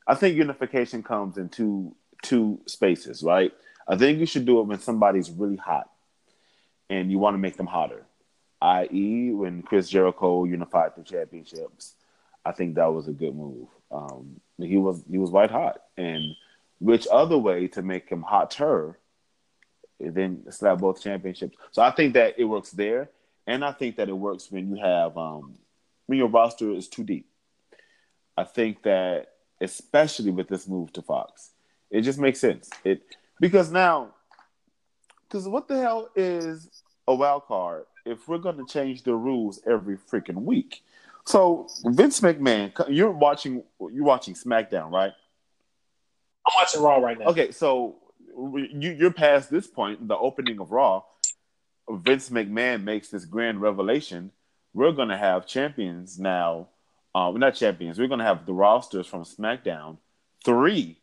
I think unification comes in two two spaces, right? I think you should do it when somebody's really hot, and you want to make them hotter. I.e., when Chris Jericho unified the championships, I think that was a good move. Um, he was he was white hot, and which other way to make him hotter? Then slap both championships. So I think that it works there. And I think that it works when you have um, when your roster is too deep. I think that especially with this move to Fox, it just makes sense. It Because now, because what the hell is a wild card if we're going to change the rules every freaking week? So Vince McMahon, you're watching you're watching SmackDown, right? I'm watching Raw right now. Okay, so you, you're past this point, the opening of Raw. Vince McMahon makes this grand revelation. We're going to have champions now. Uh, we're not champions. We're going to have the rosters from SmackDown. Three.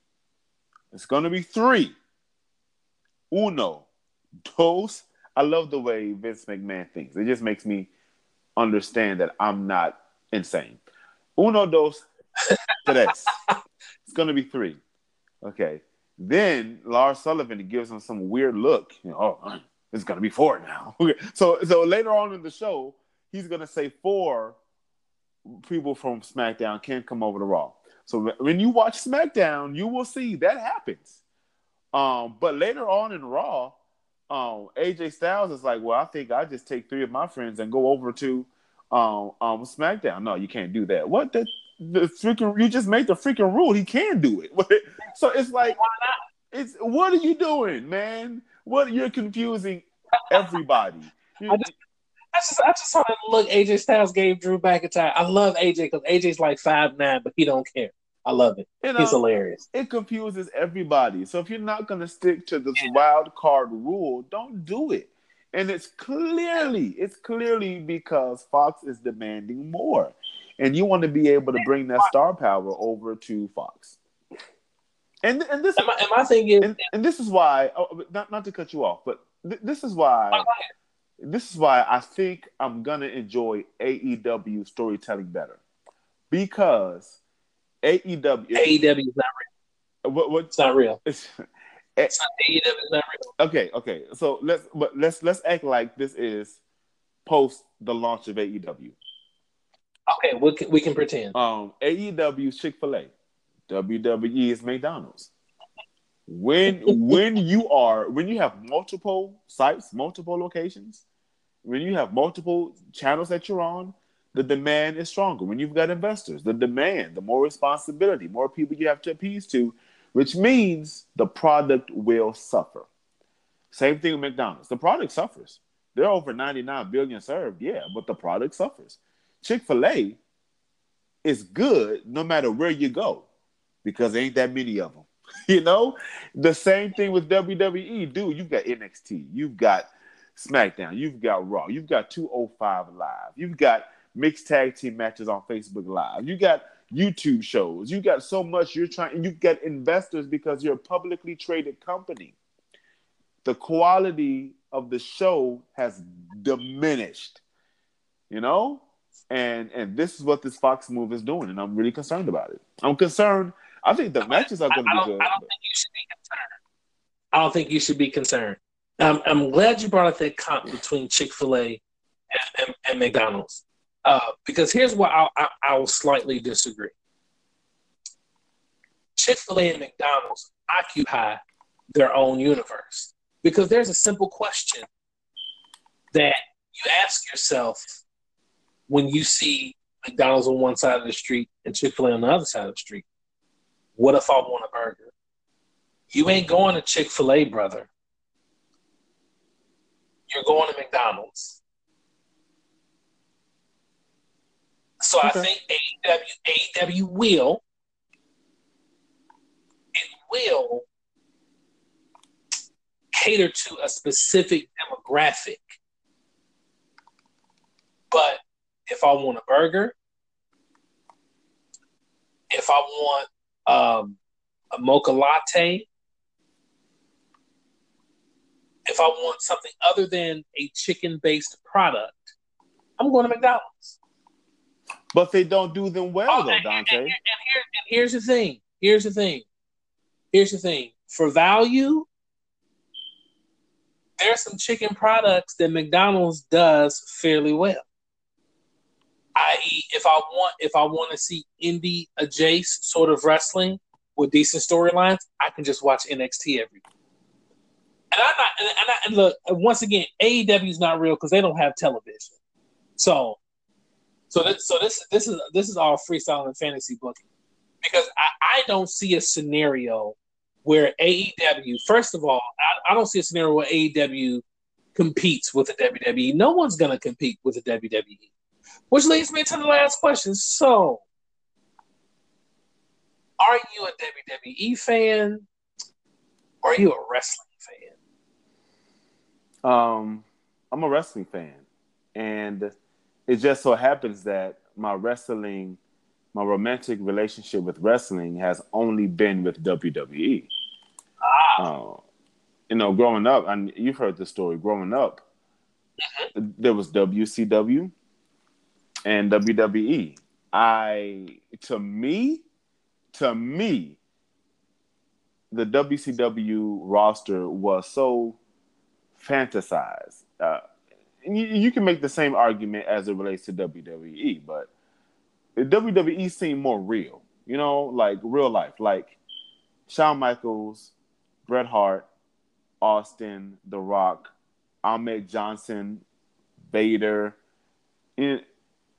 It's going to be three. Uno. Dos. I love the way Vince McMahon thinks. It just makes me understand that I'm not insane. Uno, dos, tres. it's going to be three. Okay. Then Lars Sullivan gives him some weird look. You know, oh, it's to be four now. So, so later on in the show, he's to say four people from SmackDown can't come over to Raw. So when you watch SmackDown, you will see that happens. Um, but later on in Raw, um, AJ Styles is like, well, I think I just take three of my friends and go over to um, um, SmackDown. No, you can't do that. What the the freaking you just made the freaking rule. He can do it. so it's like, it's what are you doing, man? What you're confusing everybody. I just, I just, I just saw that look AJ Styles gave Drew back McIntyre. I love AJ because AJ's like five nine, but he don't care. I love it. You know, He's hilarious. It confuses everybody. So if you're not going to stick to this wild card rule, don't do it. And it's clearly, it's clearly because Fox is demanding more. And you want to be able to bring that star power over to Fox. And and this and my, and my thing is, and, and, this is why, oh, not not to cut you off, but th- this is why, this is why I think I'm gonna enjoy AEW storytelling better, because AEW AEW is not real. What? what it's not real. It's, it's not AEW is not real. Okay, okay. So let's but let's let's act like this is post the launch of AEW. Okay, we can, we can pretend. Um, AEW Chick Fil A, WWE is McDonald's. When when you are when you have multiple sites, multiple locations, when you have multiple channels that you're on, the demand is stronger. When you've got investors, the demand, the more responsibility, more people you have to appease to, which means the product will suffer. Same thing with McDonald's. The product suffers. They're over 99 billion served, yeah, but the product suffers. Chick fil A is good no matter where you go because there ain't that many of them. you know? The same thing with WWE, dude. You've got NXT, you've got SmackDown, you've got Raw, you've got 205 Live, you've got mixed tag team matches on Facebook Live. You got YouTube shows. You got so much you're trying. You get investors because you're a publicly traded company. The quality of the show has diminished. You know, and and this is what this Fox move is doing, and I'm really concerned about it. I'm concerned. I think the matches are going to be good. I don't think you should be concerned. I don't think you should be concerned. I'm, I'm glad you brought up that comp between Chick Fil A and, and, and McDonald's uh, because here's where I'll, I'll slightly disagree. Chick fil A and McDonald's occupy their own universe because there's a simple question that you ask yourself when you see McDonald's on one side of the street and Chick fil A on the other side of the street. What if I want a burger? You ain't going to Chick fil A, brother. You're going to McDonald's. So okay. I think AEW, AEW will, it will cater to a specific demographic. But if I want a burger, if I want um, a mocha latte, if I want something other than a chicken based product, I'm going to McDonald's. But they don't do them well, oh, though, Dante. And, and, and, here, and here's the thing. Here's the thing. Here's the thing. For value, there's some chicken products that McDonald's does fairly well. I.e., if I want if I want to see indie adjacent sort of wrestling with decent storylines, I can just watch NXT every. And I'm not and, I, and look once again, AEW is not real because they don't have television. So so this, so this this is this is all freestyle and fantasy booking because I, I don't see a scenario where AEW, first of all, I, I don't see a scenario where AEW competes with the WWE. No one's going to compete with the WWE. Which leads me to the last question. So, are you a WWE fan or are you a wrestling fan? Um, I'm a wrestling fan. And it just so happens that my wrestling, my romantic relationship with wrestling has only been with WWE. Ah. Uh, you know, growing up, and you've heard the story. Growing up, mm-hmm. there was WCW and WWE. I, to me, to me, the WCW roster was so fantasized. Uh, you, you, can make the same argument as it relates to WWE, but WWE seemed more real. You know, like real life, like Shawn Michaels, Bret Hart, Austin, The Rock, Ahmed Johnson, Vader.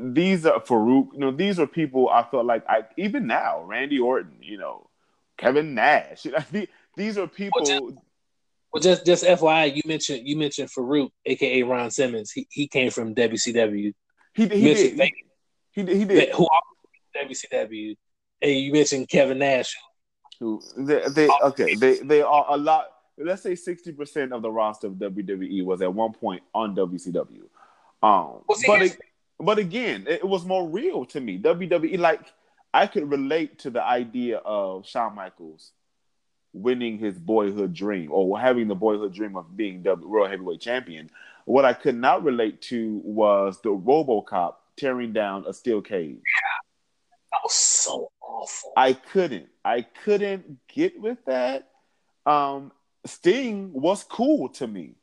These are Farouk. You know, these are people I felt like I even now, Randy Orton. You know, Kevin Nash. these are people. Well, just, well, just just FYI, you mentioned you mentioned Farouk, aka Ron Simmons. He he came from WCW. He, he did. He, he, he did. Who WCW? And you mentioned Kevin Nash. Who they, they okay? They they are a lot. Let's say sixty percent of the roster of WWE was at one point on WCW. Um, well, see, but it, but again, it was more real to me. WWE like I could relate to the idea of Shawn Michaels winning his boyhood dream or having the boyhood dream of being the World Heavyweight Champion. What I could not relate to was the RoboCop tearing down a steel cage. Yeah, that was so awful. I couldn't. I couldn't get with that. Um, Sting was cool to me,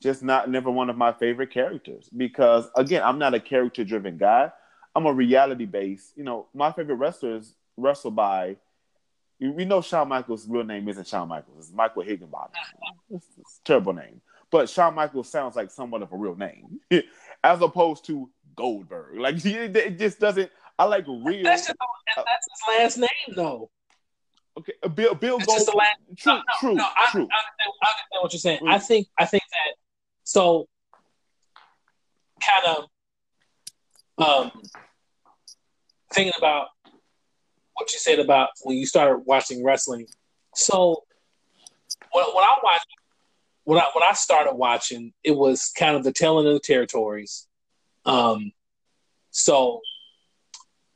just not never one of my favorite characters because again, I'm not a character driven guy. I'm a reality based. You know, my favorite wrestlers wrestle by. We know Shawn Michaels' real name isn't Shawn Michaels; it's Michael Hickenbottom. It's, it's a terrible name, but Shawn Michaels sounds like somewhat of a real name, as opposed to Goldberg. Like it just doesn't. I like real. That's, just, that's his last name, though. Okay, uh, Bill Bill Goldberg. True, no, no, true, no, I, true. I, I, I understand what you're saying. I think I think that so kind of um, thinking about what you said about when you started watching wrestling. So when, when I watched, when I when I started watching, it was kind of the telling of the territories. Um, so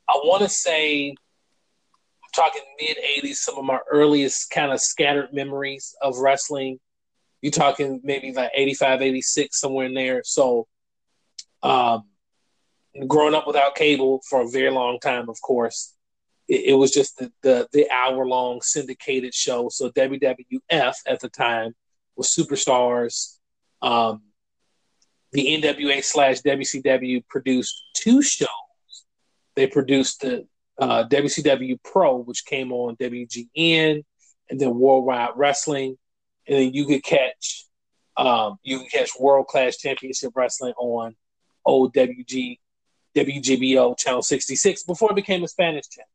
I want to say, talking mid '80s, some of my earliest kind of scattered memories of wrestling. You're talking maybe like 85, 86, somewhere in there. So, um, growing up without cable for a very long time, of course, it, it was just the, the, the hour long syndicated show. So WWF at the time was Superstars. Um, the NWA slash WCW produced two shows. They produced the uh, WCW Pro, which came on WGN, and then Worldwide Wrestling, and then you could catch um, you can catch World Class Championship Wrestling on old WG WGBO Channel 66 before it became a Spanish channel.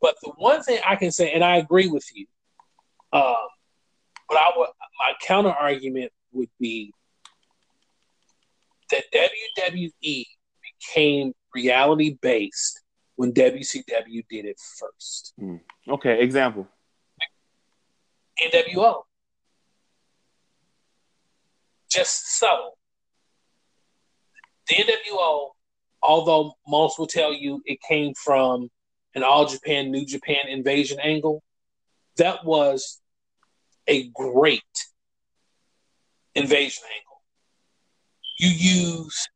But the one thing I can say, and I agree with you, um, but I would my counter argument would be that WWE became reality based when WCW did it first. Mm. Okay, example. NWO. Just subtle. The NWO although most will tell you it came from an all Japan, New Japan invasion angle, that was a great invasion angle. You use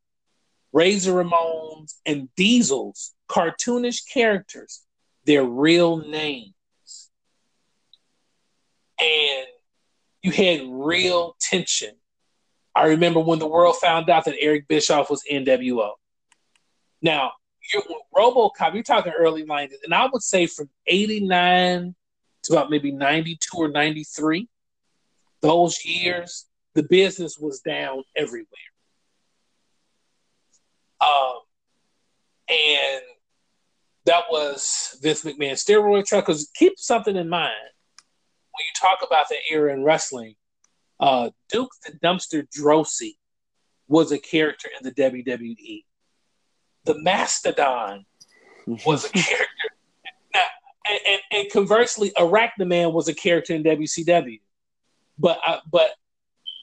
Razor Ramones and Diesel's cartoonish characters, their real names. And you had real tension. I remember when the world found out that Eric Bischoff was NWO. Now, you're, RoboCop, you're talking early 90s, and I would say from 89 to about maybe 92 or 93, those years, the business was down everywhere. Um, and that was Vince McMahon steroid truck. Because keep something in mind when you talk about the era in wrestling, uh, Duke the Dumpster Droese was a character in the WWE. The Mastodon was a character. Now, and, and, and conversely, Arachnaman was a character in WCW. But I, but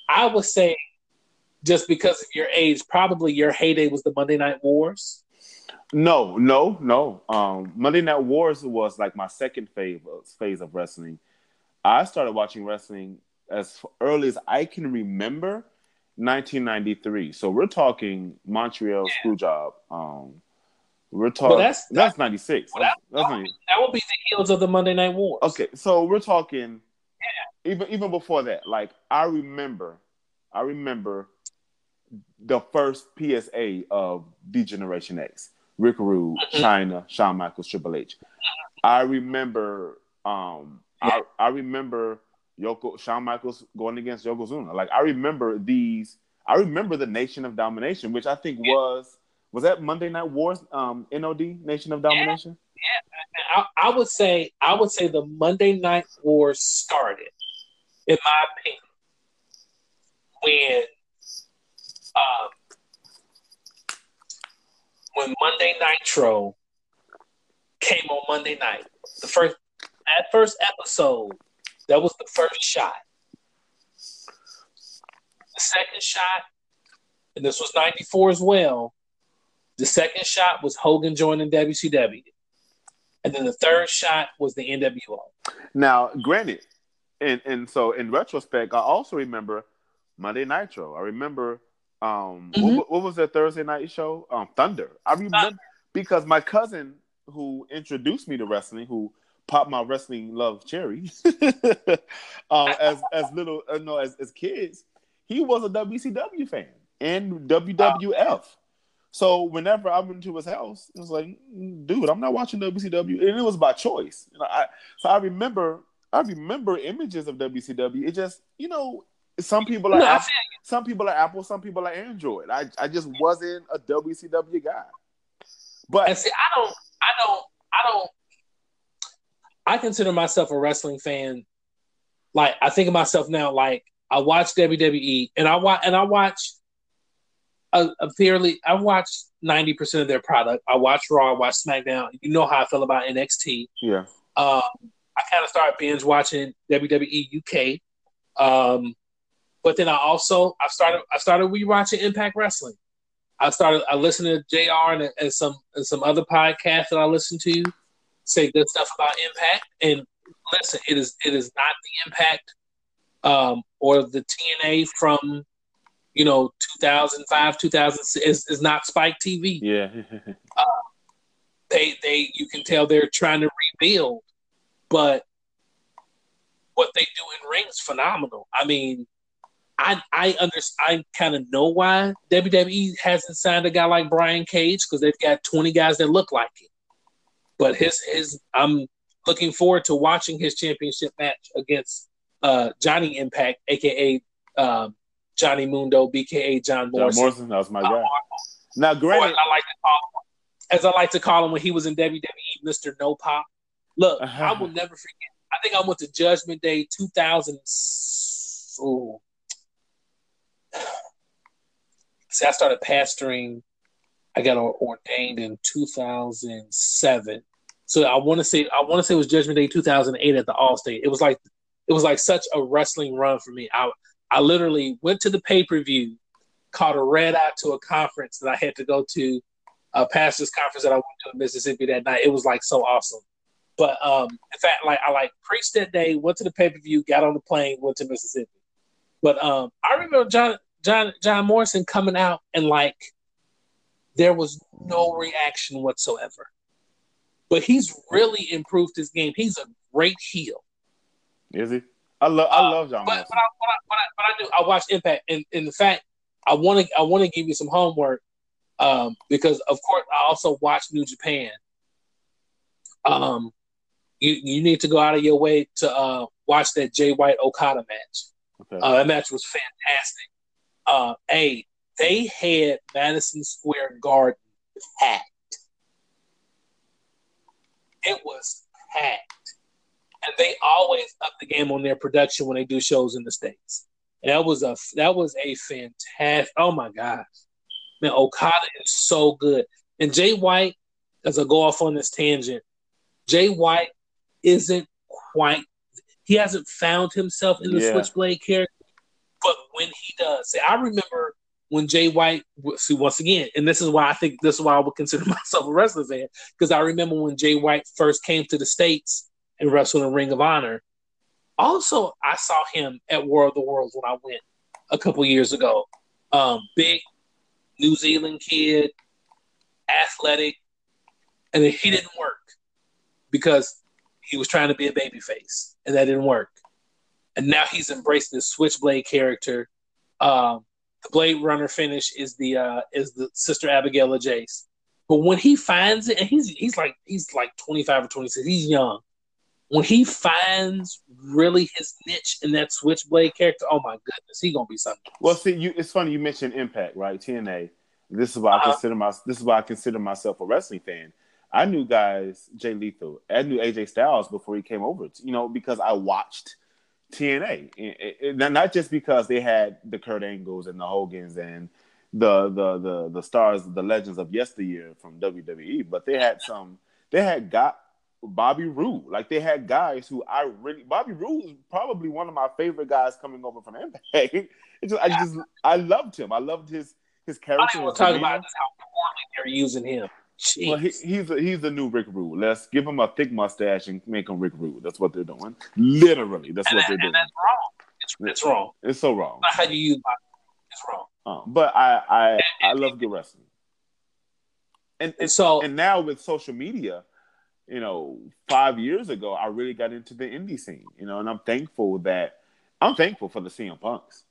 I would say, just because of your age, probably your heyday was the Monday Night Wars. No, no, no. Um, Monday Night Wars was like my second phase phase of wrestling. I started watching wrestling as early as I can remember, 1993. So we're talking Montreal yeah. Screwjob. Um, we're talking. that's that's 96. Well, that's, that's, 90. that would be the heels of the Monday Night Wars. Okay, so we're talking. Yeah. Even even before that, like I remember, I remember the first PSA of D Generation X. Rick Rude, mm-hmm. Shawn Michaels, Triple H. I remember um I, I remember Yoko Shawn Michaels going against Yokozuna. Like I remember these. I remember the Nation of Domination, which I think was was that Monday Night Wars. Um, NOD Nation of Domination. Yeah, yeah. I, I, would say I would say the Monday Night Wars started, in my opinion, when um, when Monday Nitro came on Monday night. The first that first episode, that was the first shot. The second shot, and this was 94 as well. The second shot was Hogan joining WCW. And then the third shot was the NWO. Now, granted, and, and so in retrospect, I also remember Monday Nitro. I remember um mm-hmm. what, what, was that Thursday night show? Um Thunder. I remember Thunder. because my cousin who introduced me to wrestling, who pop my wrestling love cherry. um, as as little uh, no as as kids, he was a WCW fan and WWF. So whenever I went to his house, it was like, dude, I'm not watching WCW, and it was by choice. You know, I so I remember I remember images of WCW. It just you know some people are no, Apple, some people are Apple, some people are Android. I I just wasn't a WCW guy. But and see, I don't, I don't, I don't I consider myself a wrestling fan. Like I think of myself now, like I watch WWE and I watch and I watch a, a fairly I watch ninety percent of their product. I watch Raw, I watch SmackDown. You know how I feel about NXT. Yeah. Um, I kind of started binge watching WWE UK. Um, but then I also I started I started rewatching Impact Wrestling. I started I listened to JR and, and some and some other podcasts that I listened to say good stuff about Impact. And listen, it is it is not the Impact um, or the TNA from you know 2005 2006 is, is not Spike TV. Yeah. uh, they they you can tell they're trying to rebuild, but what they do in rings phenomenal. I mean, I I understand. I kind of know why WWE hasn't signed a guy like Brian Cage because they've got twenty guys that look like him. But his his I'm looking forward to watching his championship match against uh, Johnny Impact, aka um, Johnny Mundo, BKA John Morrison. John Morrison, that was my guy. now, granted, I like to call him, as I like to call him when he was in WWE, Mister No Pop. Look, uh-huh. I will never forget. I think I went to Judgment Day 2000. Oh. See, I started pastoring I got ordained in 2007. So I want to say I want to say it was Judgment Day 2008 at the Allstate. It was like it was like such a wrestling run for me. I I literally went to the pay per view, caught a red eye to a conference that I had to go to, a pastor's conference that I went to in Mississippi that night. It was like so awesome. But um, in fact, like I like preached that day, went to the pay per view, got on the plane, went to Mississippi. But um, I remember John John John Morrison coming out and like there was no reaction whatsoever. But he's really improved his game. He's a great heel. Is he? I love I love John. Uh, but, but, I, but, I, but, I, but I do I watch Impact and in fact I want to I want to give you some homework um, because of course I also watch New Japan. Um, you you need to go out of your way to uh, watch that Jay White Okada match. Okay. Uh, that match was fantastic. Uh, a they had Madison Square Garden packed. It was packed. And they always up the game on their production when they do shows in the states. And that was a that was a fantastic. Oh my gosh, man, Okada is so good. And Jay White, as I go off on this tangent, Jay White isn't quite. He hasn't found himself in the Yeah. Switchblade character, but when he does, see, I remember when Jay White. See, once again, and this is why I think this is why I would consider myself a wrestling fan because I remember when Jay White first came to the states and wrestled in Ring of Honor. Also, I saw him at War of the Worlds when I went a couple years ago. Um, big New Zealand kid, athletic, and he didn't work because he was trying to be a babyface, and that didn't work. And now he's embracing this Switchblade character. Um, Blade Runner finish is the uh, is the Sister Abigail of Jace. But when he finds it, and he's he's like he's like twenty five or twenty six, he's young. When he finds really his niche in that Switchblade character, oh my goodness, he gonna be something. Well, see, you it's funny you mentioned Impact, right? TNA. This is why I Uh-huh. consider my this is why I consider myself a wrestling fan. I knew guys Jay Lethal. I knew AJ Styles before he came over. You know, because I watched TNA, And- and not just because they had the Kurt Angles and the Hogans and the the the the stars, the legends of yesteryear from WWE, but they had some. They had got Bobby Roode. Like they had guys who I really Bobby Roode is probably one of my favorite guys coming over from Impact. It just, I just I loved him. I loved his his character. don't even his talk about just how poorly they're using him. Jeez. Well, he, he's a, he's the new Rick Rude. Let's give him a thick mustache and make him Rick Rude. That's what they're doing. Literally, that's and, what that- they're and doing. that's wrong. It's, it's wrong. It's so wrong. How you. It's wrong. Um, but I I I love good wrestling. And And and, so and now with social media, you know, five years ago, I really got into the indie scene. You know, and I'm thankful that I'm thankful for the CM Punks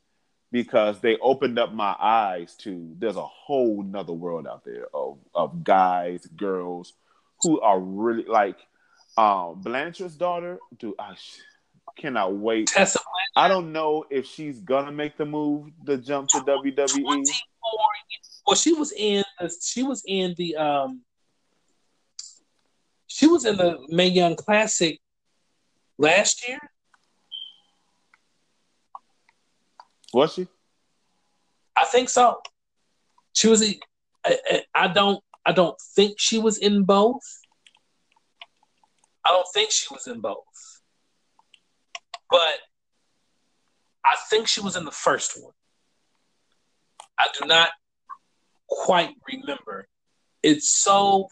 because they opened up my eyes to there's a whole nother world out there of of guys, girls who are really like um Blanchard's daughter. Dude, I sh- cannot wait. Tessa I don't know if she's gonna make the move to jump to. WWE. 24 Well, she was in. The, she was in the. um She was in the Mae Young Classic last year. Was she? I think so. She was. a- I, I- I don't. I don't think she was in both. I don't think she was in both. But I think she was in the first one. I do not quite remember. It's so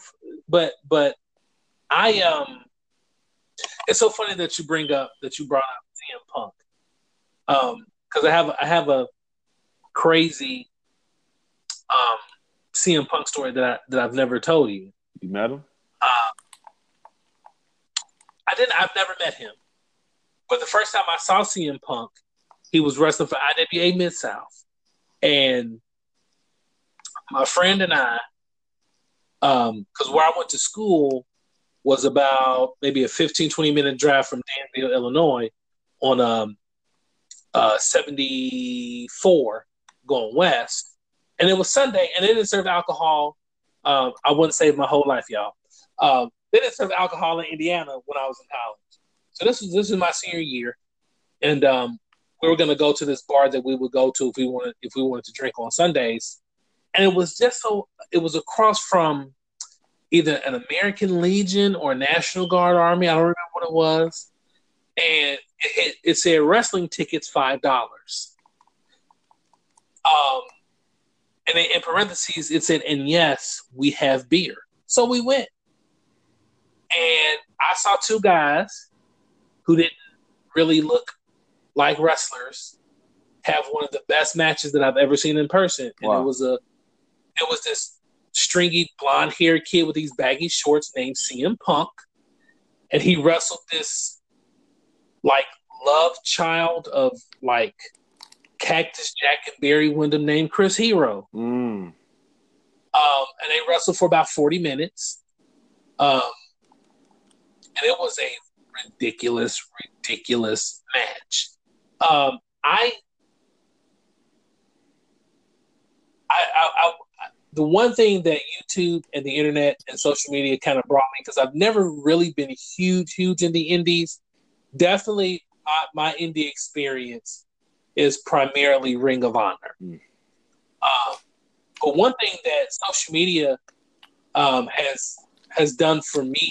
but but I um it's so funny that you bring up that you brought up CM Punk. Um because I have I have a crazy um CM Punk story that I, that I've never told you. You met him? Uh, I didn't. I've never met him, but the first time I saw CM Punk, he was wrestling for IWA Mid South, and my friend and I, because where I went to school was about maybe a 15, 20 minute drive from Danville, Illinois, on um, uh, 74 going west, and it was Sunday, and they didn't serve alcohol. Um, I wouldn't save my whole life, y'all. Um, they didn't serve alcohol in Indiana when I was in college. So this was this is my senior year, and um, we were gonna go to this bar that we would go to if we wanted if we wanted to drink on Sundays, and it was just so it was across from either an American Legion or National Guard Army. I don't remember what it was, and it, it said wrestling tickets five dollars. Um, and then in parentheses it said, "And yes, we have beer." So we went and I saw two guys who didn't really look like wrestlers have one of the best matches that I've ever seen in person. And Wow. it was a it was this stringy blonde haired kid with these baggy shorts named CM Punk. And he wrestled this like love child of like Cactus Jack and Barry Windham named Chris Hero. Mm. Um, and they wrestled for about 40 minutes. Um, and it was a ridiculous, ridiculous match. Um, I, I, I, I, the one thing that YouTube and the internet and social media kind of brought me, because I've never really been huge, huge in the indies, definitely uh, my indie experience is primarily Ring of Honor. Mm. Um, but one thing that social media um, has has done for me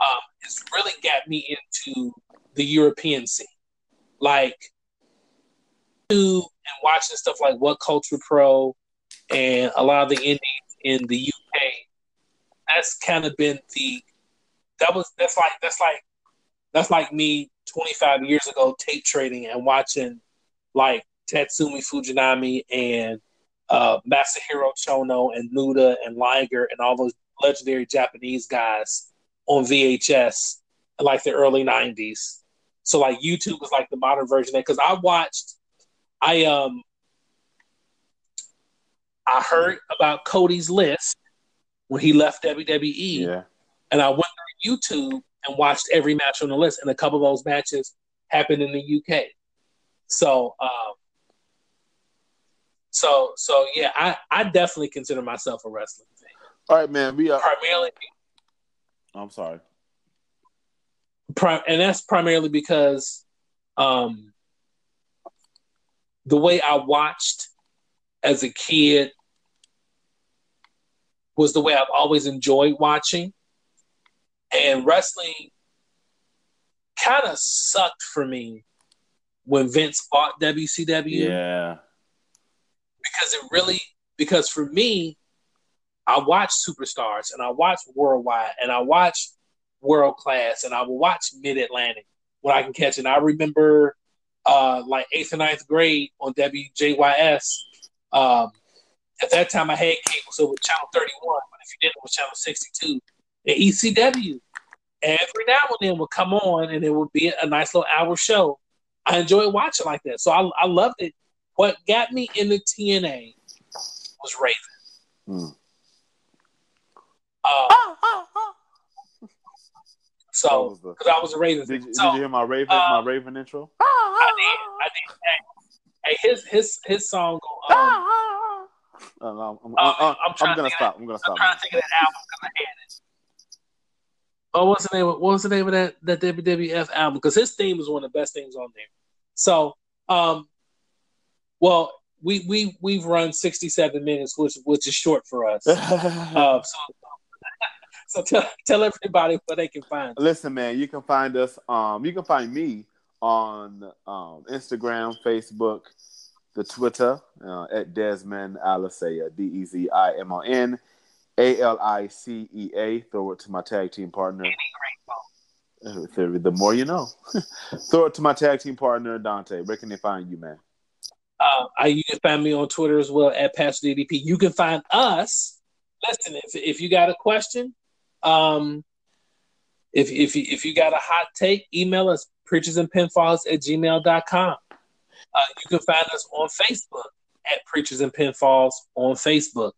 um, has really got me into the European scene, like to and watching stuff like What Culture Pro and a lot of the indies in the UK. That's kind of been the that was that's like that's like that's like me 25 years ago tape trading and watching like Tatsumi Fujinami and uh, Masahiro Chono and Muta and Liger and all those legendary Japanese guys on VHS in like the early 90s. So like YouTube was like the modern version of because I watched I um I heard about Cody's list when he left WWE. Yeah. And I went through YouTube and watched every match on the list, and a couple of those matches happened in the UK. So, um, so, so yeah, I, I definitely consider myself a wrestling fan. All right, man. We are primarily. I'm sorry. and that's primarily because, um, the way I watched as a kid was the way I've always enjoyed watching. And wrestling kind of sucked for me when Vince bought WCW. Yeah. Because it really, because for me, I watch Superstars and I watch Worldwide and I watch World Class and I will watch Mid Atlantic when I can catch it. And I remember uh, like eighth and ninth grade on WJYS. Um, at that time, I had cable, so with Channel 31, but if you didn't, it was Channel 62. And ECW, every now and then would come on, and it would be a nice little hour show. I enjoyed watching like that, so I, I loved it. What got me into TNA was Raven. Hmm. Uh, so, because I was a Raven. Did, so, did you hear my Raven, uh, my Raven intro? I did. I did. Hey, hey his his his song. Um, uh, I'm, I'm, uh, I'm, I'm gonna stop. I'm gonna stop. I'm trying to think of that album because I had it. Oh, what's the name? Of, what's the name of that that WWF album? Because his theme is one of the best things on there. So, um, well, we we we've run 67 minutes, which which is short for us. uh, so, so tell, tell everybody where they can find. Us. Listen, man, you can find us. Um, you can find me on um, Instagram, Facebook, the Twitter uh, at Desmond Alicea, D E Z I M O N A L I C E A. Throw it to my tag team partner. The more you know. Throw it to my tag team partner, Dante. Where can they find you, man? Uh, I, you can find me on Twitter as well at Pastor DDP. You can find us. Listen, if, if you got a question, um, if, if, if you got a hot take, email us preachersandpinfalls at gmail.com. Uh, you can find us on Facebook at Preachers and Pinfalls on Facebook.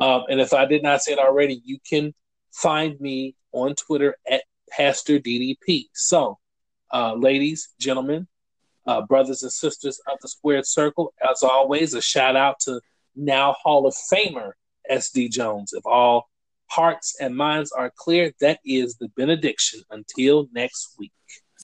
Um, and if I did not say it already, you can find me on Twitter at Pastor DDP. So, uh, ladies, gentlemen, uh, brothers and sisters of the Squared Circle, as always, a shout out to now Hall of Famer SD Jones. If all hearts and minds are clear, that is the benediction. Until next week.